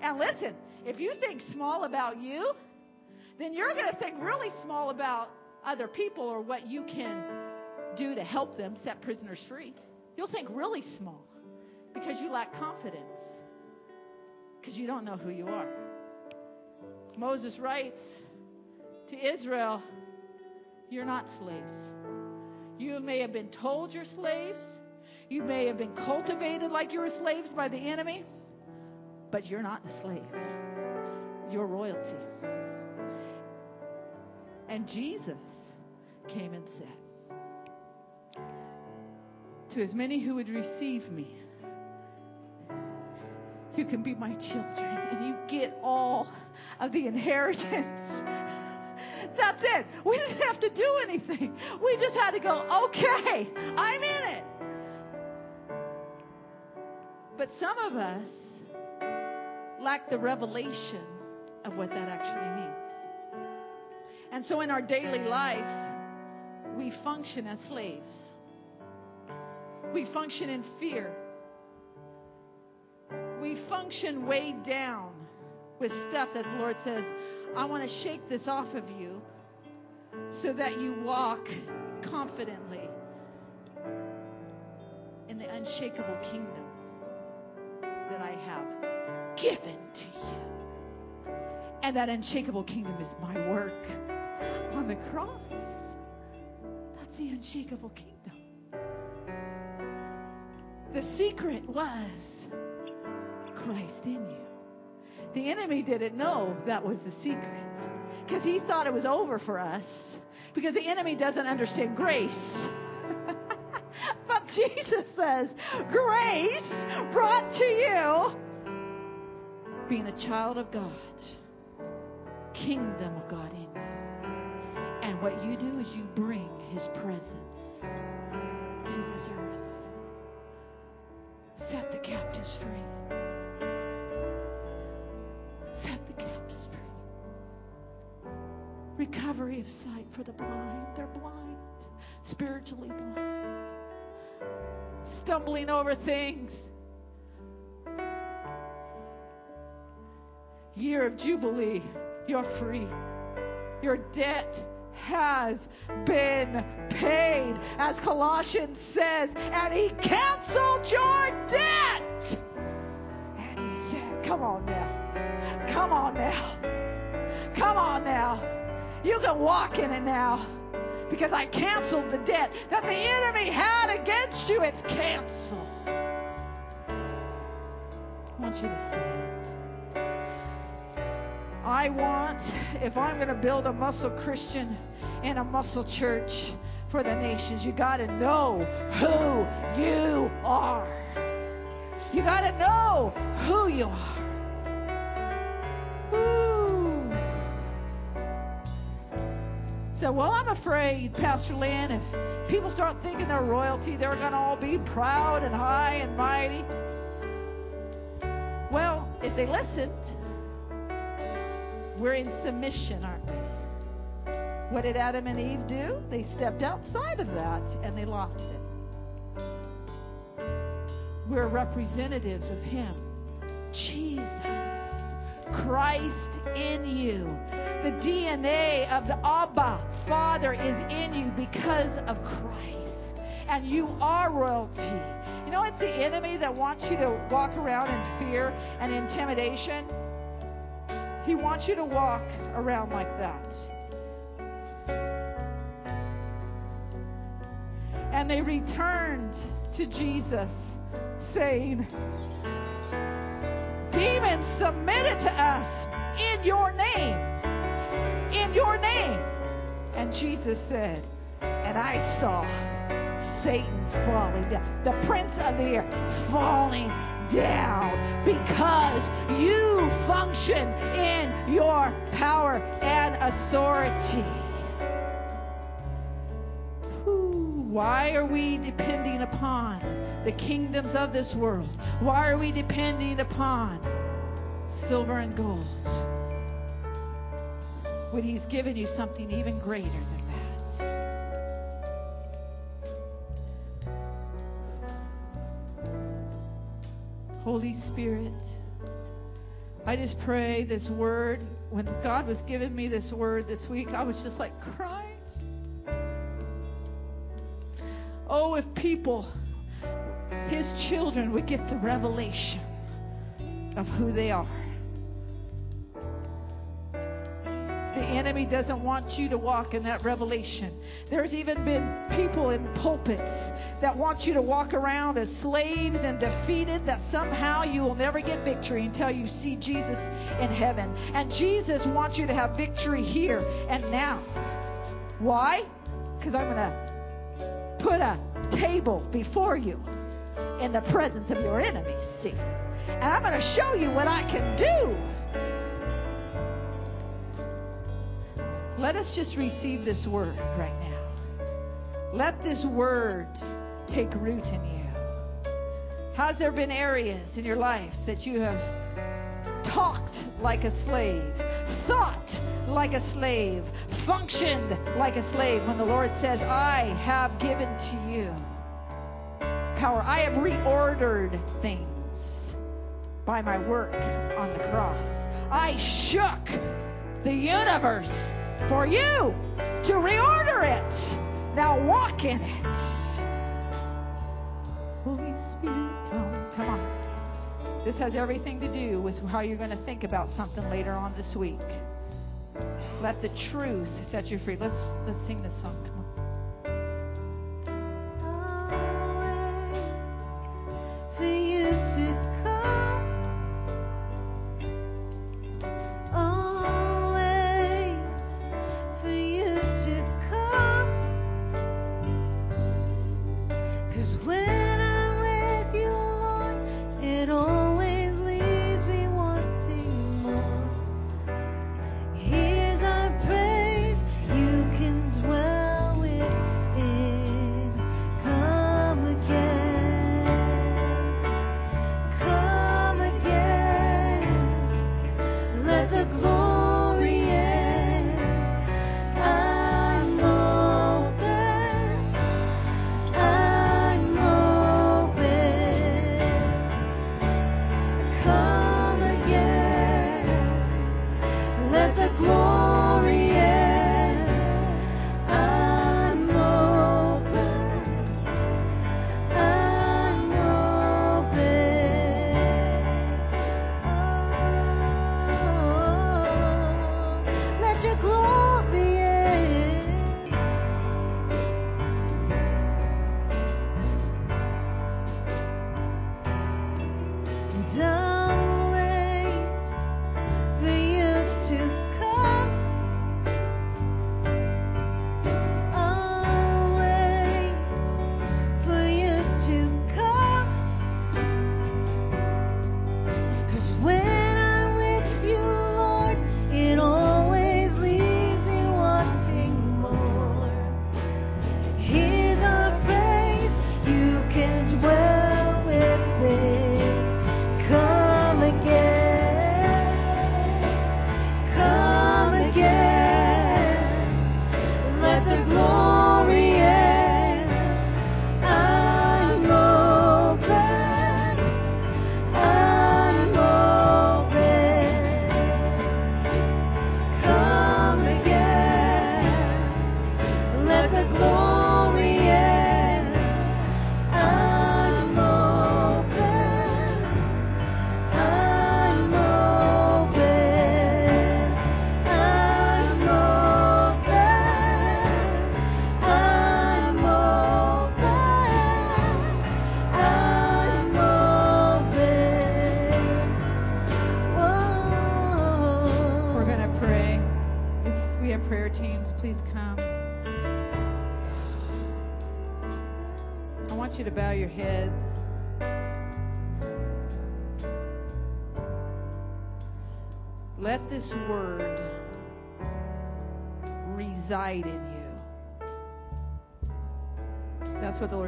And listen, if you think small about you, then you're going to think really small about other people or what you can do to help them set prisoners free. You'll think really small because you lack confidence because you don't know who you are. Moses writes to Israel, You're not slaves. You may have been told you're slaves. You may have been cultivated like you were slaves by the enemy, but you're not a slave. You're royalty. And Jesus came and said, to as many who would receive me. You can be my children and you get all of the inheritance. (laughs) That's it. We didn't have to do anything. We just had to go, okay, I'm in it. But some of us lack the revelation of what that actually means. And so in our daily life, we function as slaves. We function in fear. We function weighed down with stuff that the Lord says, I want to shake this off of you so that you walk confidently in the unshakable kingdom that I have given to you. And that unshakable kingdom is my work on the cross. That's the unshakable kingdom. The secret was Christ in you. The enemy didn't know that was the secret because he thought it was over for us because the enemy doesn't understand grace. (laughs) Jesus says, grace brought to you being a child of God, kingdom of God in you. And what you do is you bring his presence to this earth. Set the captives free. Set the captives free. Recovery of sight for the blind. They're blind, spiritually blind. Stumbling over things. Year of Jubilee. You're free. Your debt has been paid, as Colossians says, and He canceled your debt. And He said, Come on now. Come on now. Come on now. You can walk in it now because I canceled the debt that the enemy had against you. It's canceled. I want you to stand. I want, if I'm going to build a muscle Christian and a muscle church for the nations, you got to know who you are. You got to know who you are. So, well, I'm afraid, Pastor Lynn, if people start thinking they're royalty, they're going to all be proud and high and mighty. Well, if they listened, we're in submission, aren't we? What did Adam and Eve do? They stepped outside of that and they lost it. We're representatives of Him. Jesus, Christ in you. The DNA of the Abba Father is in you because of Christ. And you are royalty. You know, it's the enemy that wants you to walk around in fear and intimidation. He wants you to walk around like that. And they returned to Jesus, saying, Demons submitted to us in your name. In your name. And Jesus said, And I saw Satan falling down, the prince of the air falling down because you function in your power and authority. Why are we depending upon the kingdoms of this world? Why are we depending upon silver and gold when He's given you something even greater than that? Holy Spirit. I just pray this word. When God was giving me this word this week, I was just like crying. Oh, if people, his children, would get the revelation of who they are. The enemy doesn't want you to walk in that revelation. There's even been people in pulpits that want you to walk around as slaves and defeated, that somehow you will never get victory until you see Jesus in heaven. And Jesus wants you to have victory here and now. Why? Because I'm going to put a table before you in the presence of your enemies. See? And I'm going to show you what I can do. Let us just receive this word right now. Let this word take root in you. Has there been areas in your life that you have talked like a slave, thought like a slave, functioned like a slave when the Lord says, I have given to you power? I have reordered things by my work on the cross. I shook the universe for you to reorder it. Now walk in it. Holy Spirit, come. Come on. This has everything to do with how you're going to think about something later on this week. Let the truth set you free. Let's let's sing this song. You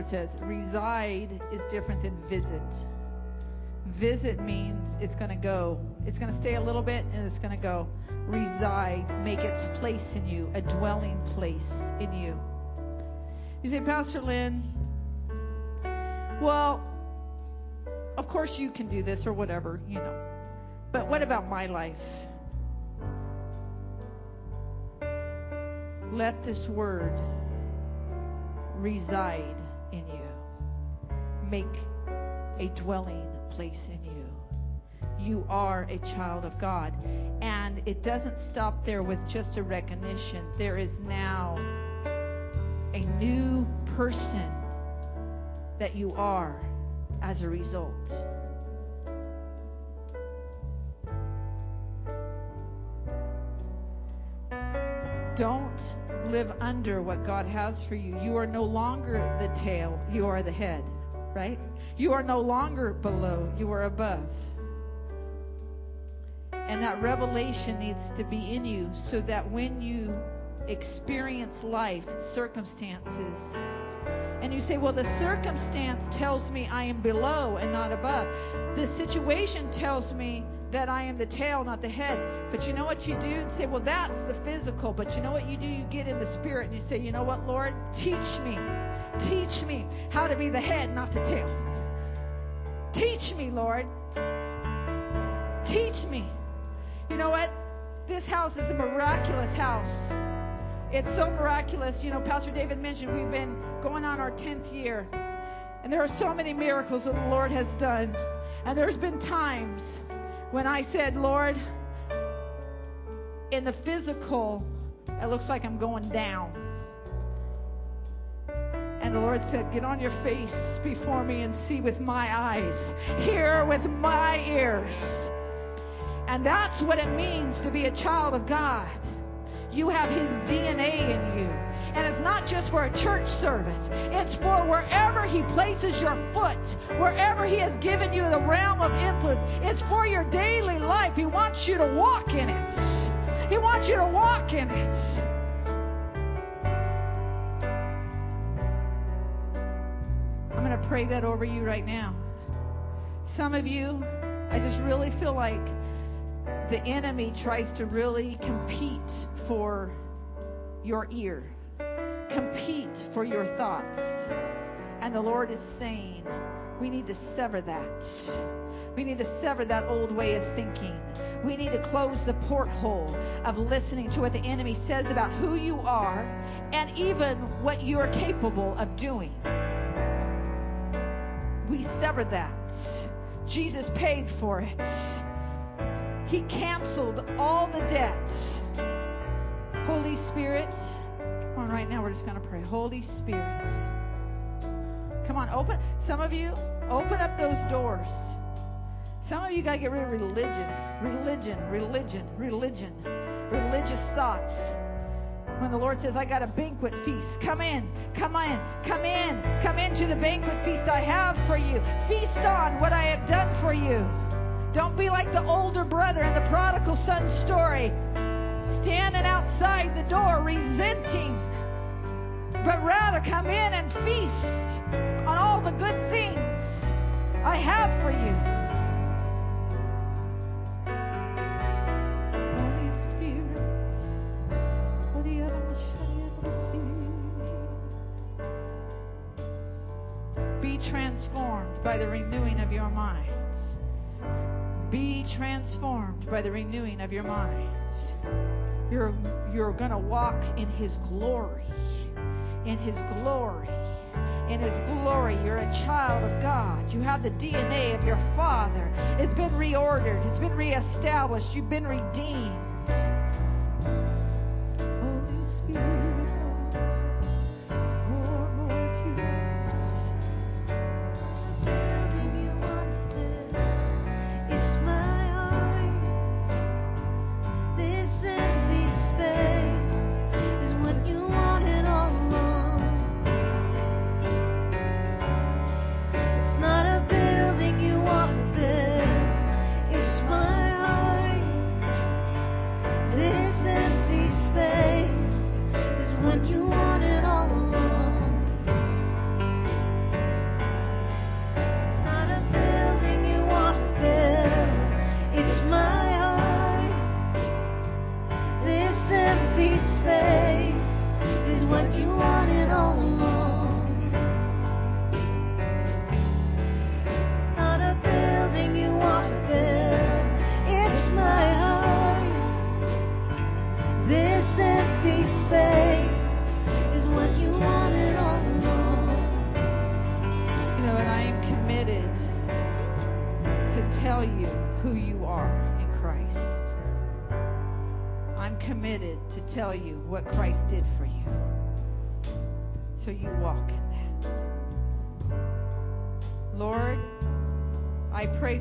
says. Reside is different than visit. Visit means it's going to go. It's going to stay a little bit and it's going to go. Reside, make its place in you, a dwelling place in you. You say, Pastor Lynn, well, of course you can do this or whatever, you know. But what about my life? Let this word reside in you. Make a dwelling place in you. You are a child of God. And it doesn't stop there with just a recognition. There is now a new person that you are as a result. Don't live under what God has for you. You are no longer the tail, you are the head, right? You are no longer below, you are above. And that revelation needs to be in you so that when you experience life, circumstances, and you say, well, the circumstance tells me I am below and not above. The situation tells me that I am the tail, not the head. But you know what you do? And say, well, that's the physical. But you know what you do? You get in the spirit and you say, you know what, Lord? Teach me. Teach me how to be the head, not the tail. Teach me, Lord. Teach me. You know what? This house is a miraculous house. It's so miraculous. You know, Pastor David mentioned we've been going on our 10th year. And there are so many miracles that the Lord has done. And there's been times when I said, Lord, in the physical, it looks like I'm going down. And the Lord said, Get on your face before me and see with my eyes, hear with my ears. And that's what it means to be a child of God. You have His DNA in you. And it's not just for a church service, it's for wherever He places your foot, wherever He has given you the realm of influence. It's for your daily life. He wants you to walk in it. He wants you to walk in it. I'm going to pray that over you right now. Some of you, I just really feel like the enemy tries to really compete for your ear, compete for your thoughts. And the Lord is saying, we need to sever that. We need to sever that old way of thinking. We need to close the porthole of listening to what the enemy says about who you are and even what you're capable of doing. We sever that. Jesus paid for it. He canceled all the debt. Holy Spirit, right now we're just going to pray. Holy Spirit, come on, open. Some of you, open up those doors. Some of you got to get rid of religion, religion, religion, religion, religious thoughts. When the Lord says, I got a banquet feast, come in, come in, come in, come into the banquet feast I have for you. Feast on what I have done for you. Don't be like the older brother in the prodigal son story, standing outside the door resenting, but rather come in and feast on all the good things I have for you. Holy Spirit, be transformed by the renewing of your minds. Be transformed by the renewing of your minds. You're, you're going to walk in His glory. In His glory. In His glory. You're a child of God. You have the DNA of your Father. It's been reordered, it's been reestablished. You've been redeemed.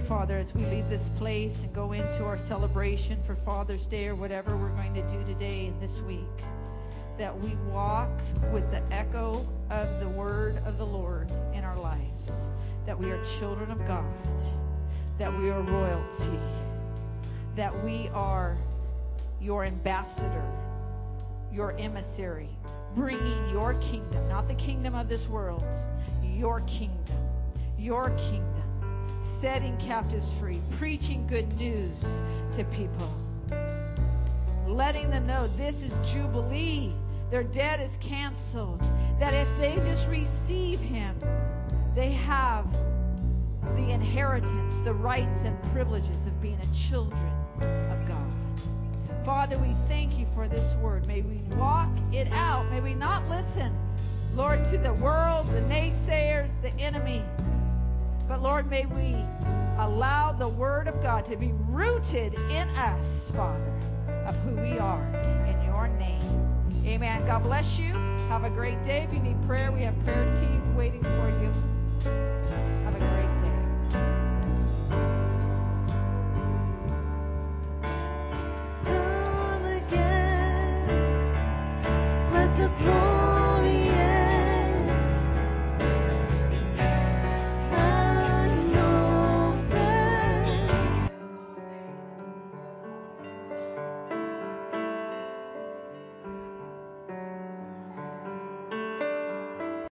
Father, as we leave this place and go into our celebration for Father's Day or whatever we're going to do today and this week, that we walk with the echo of the word of the Lord in our lives, that we are children of God, that we are royalty, that we are your ambassador, your emissary, bringing your kingdom, not the kingdom of this world, your kingdom, your kingdom, setting captives free, preaching good news to people, letting them know this is Jubilee. Their debt is canceled. That if they just receive Him, they have the inheritance, the rights and privileges of being a children of God. Father, we thank you for this word. May we walk it out. May we not listen, Lord, to the world, the naysayers, the enemy. But Lord, may we allow the Word of God to be rooted in us, Father, of who we are in your name. Amen. God bless you. Have a great day. If you need prayer, we have prayer team waiting for you. Have a great day. Come again, let the glory.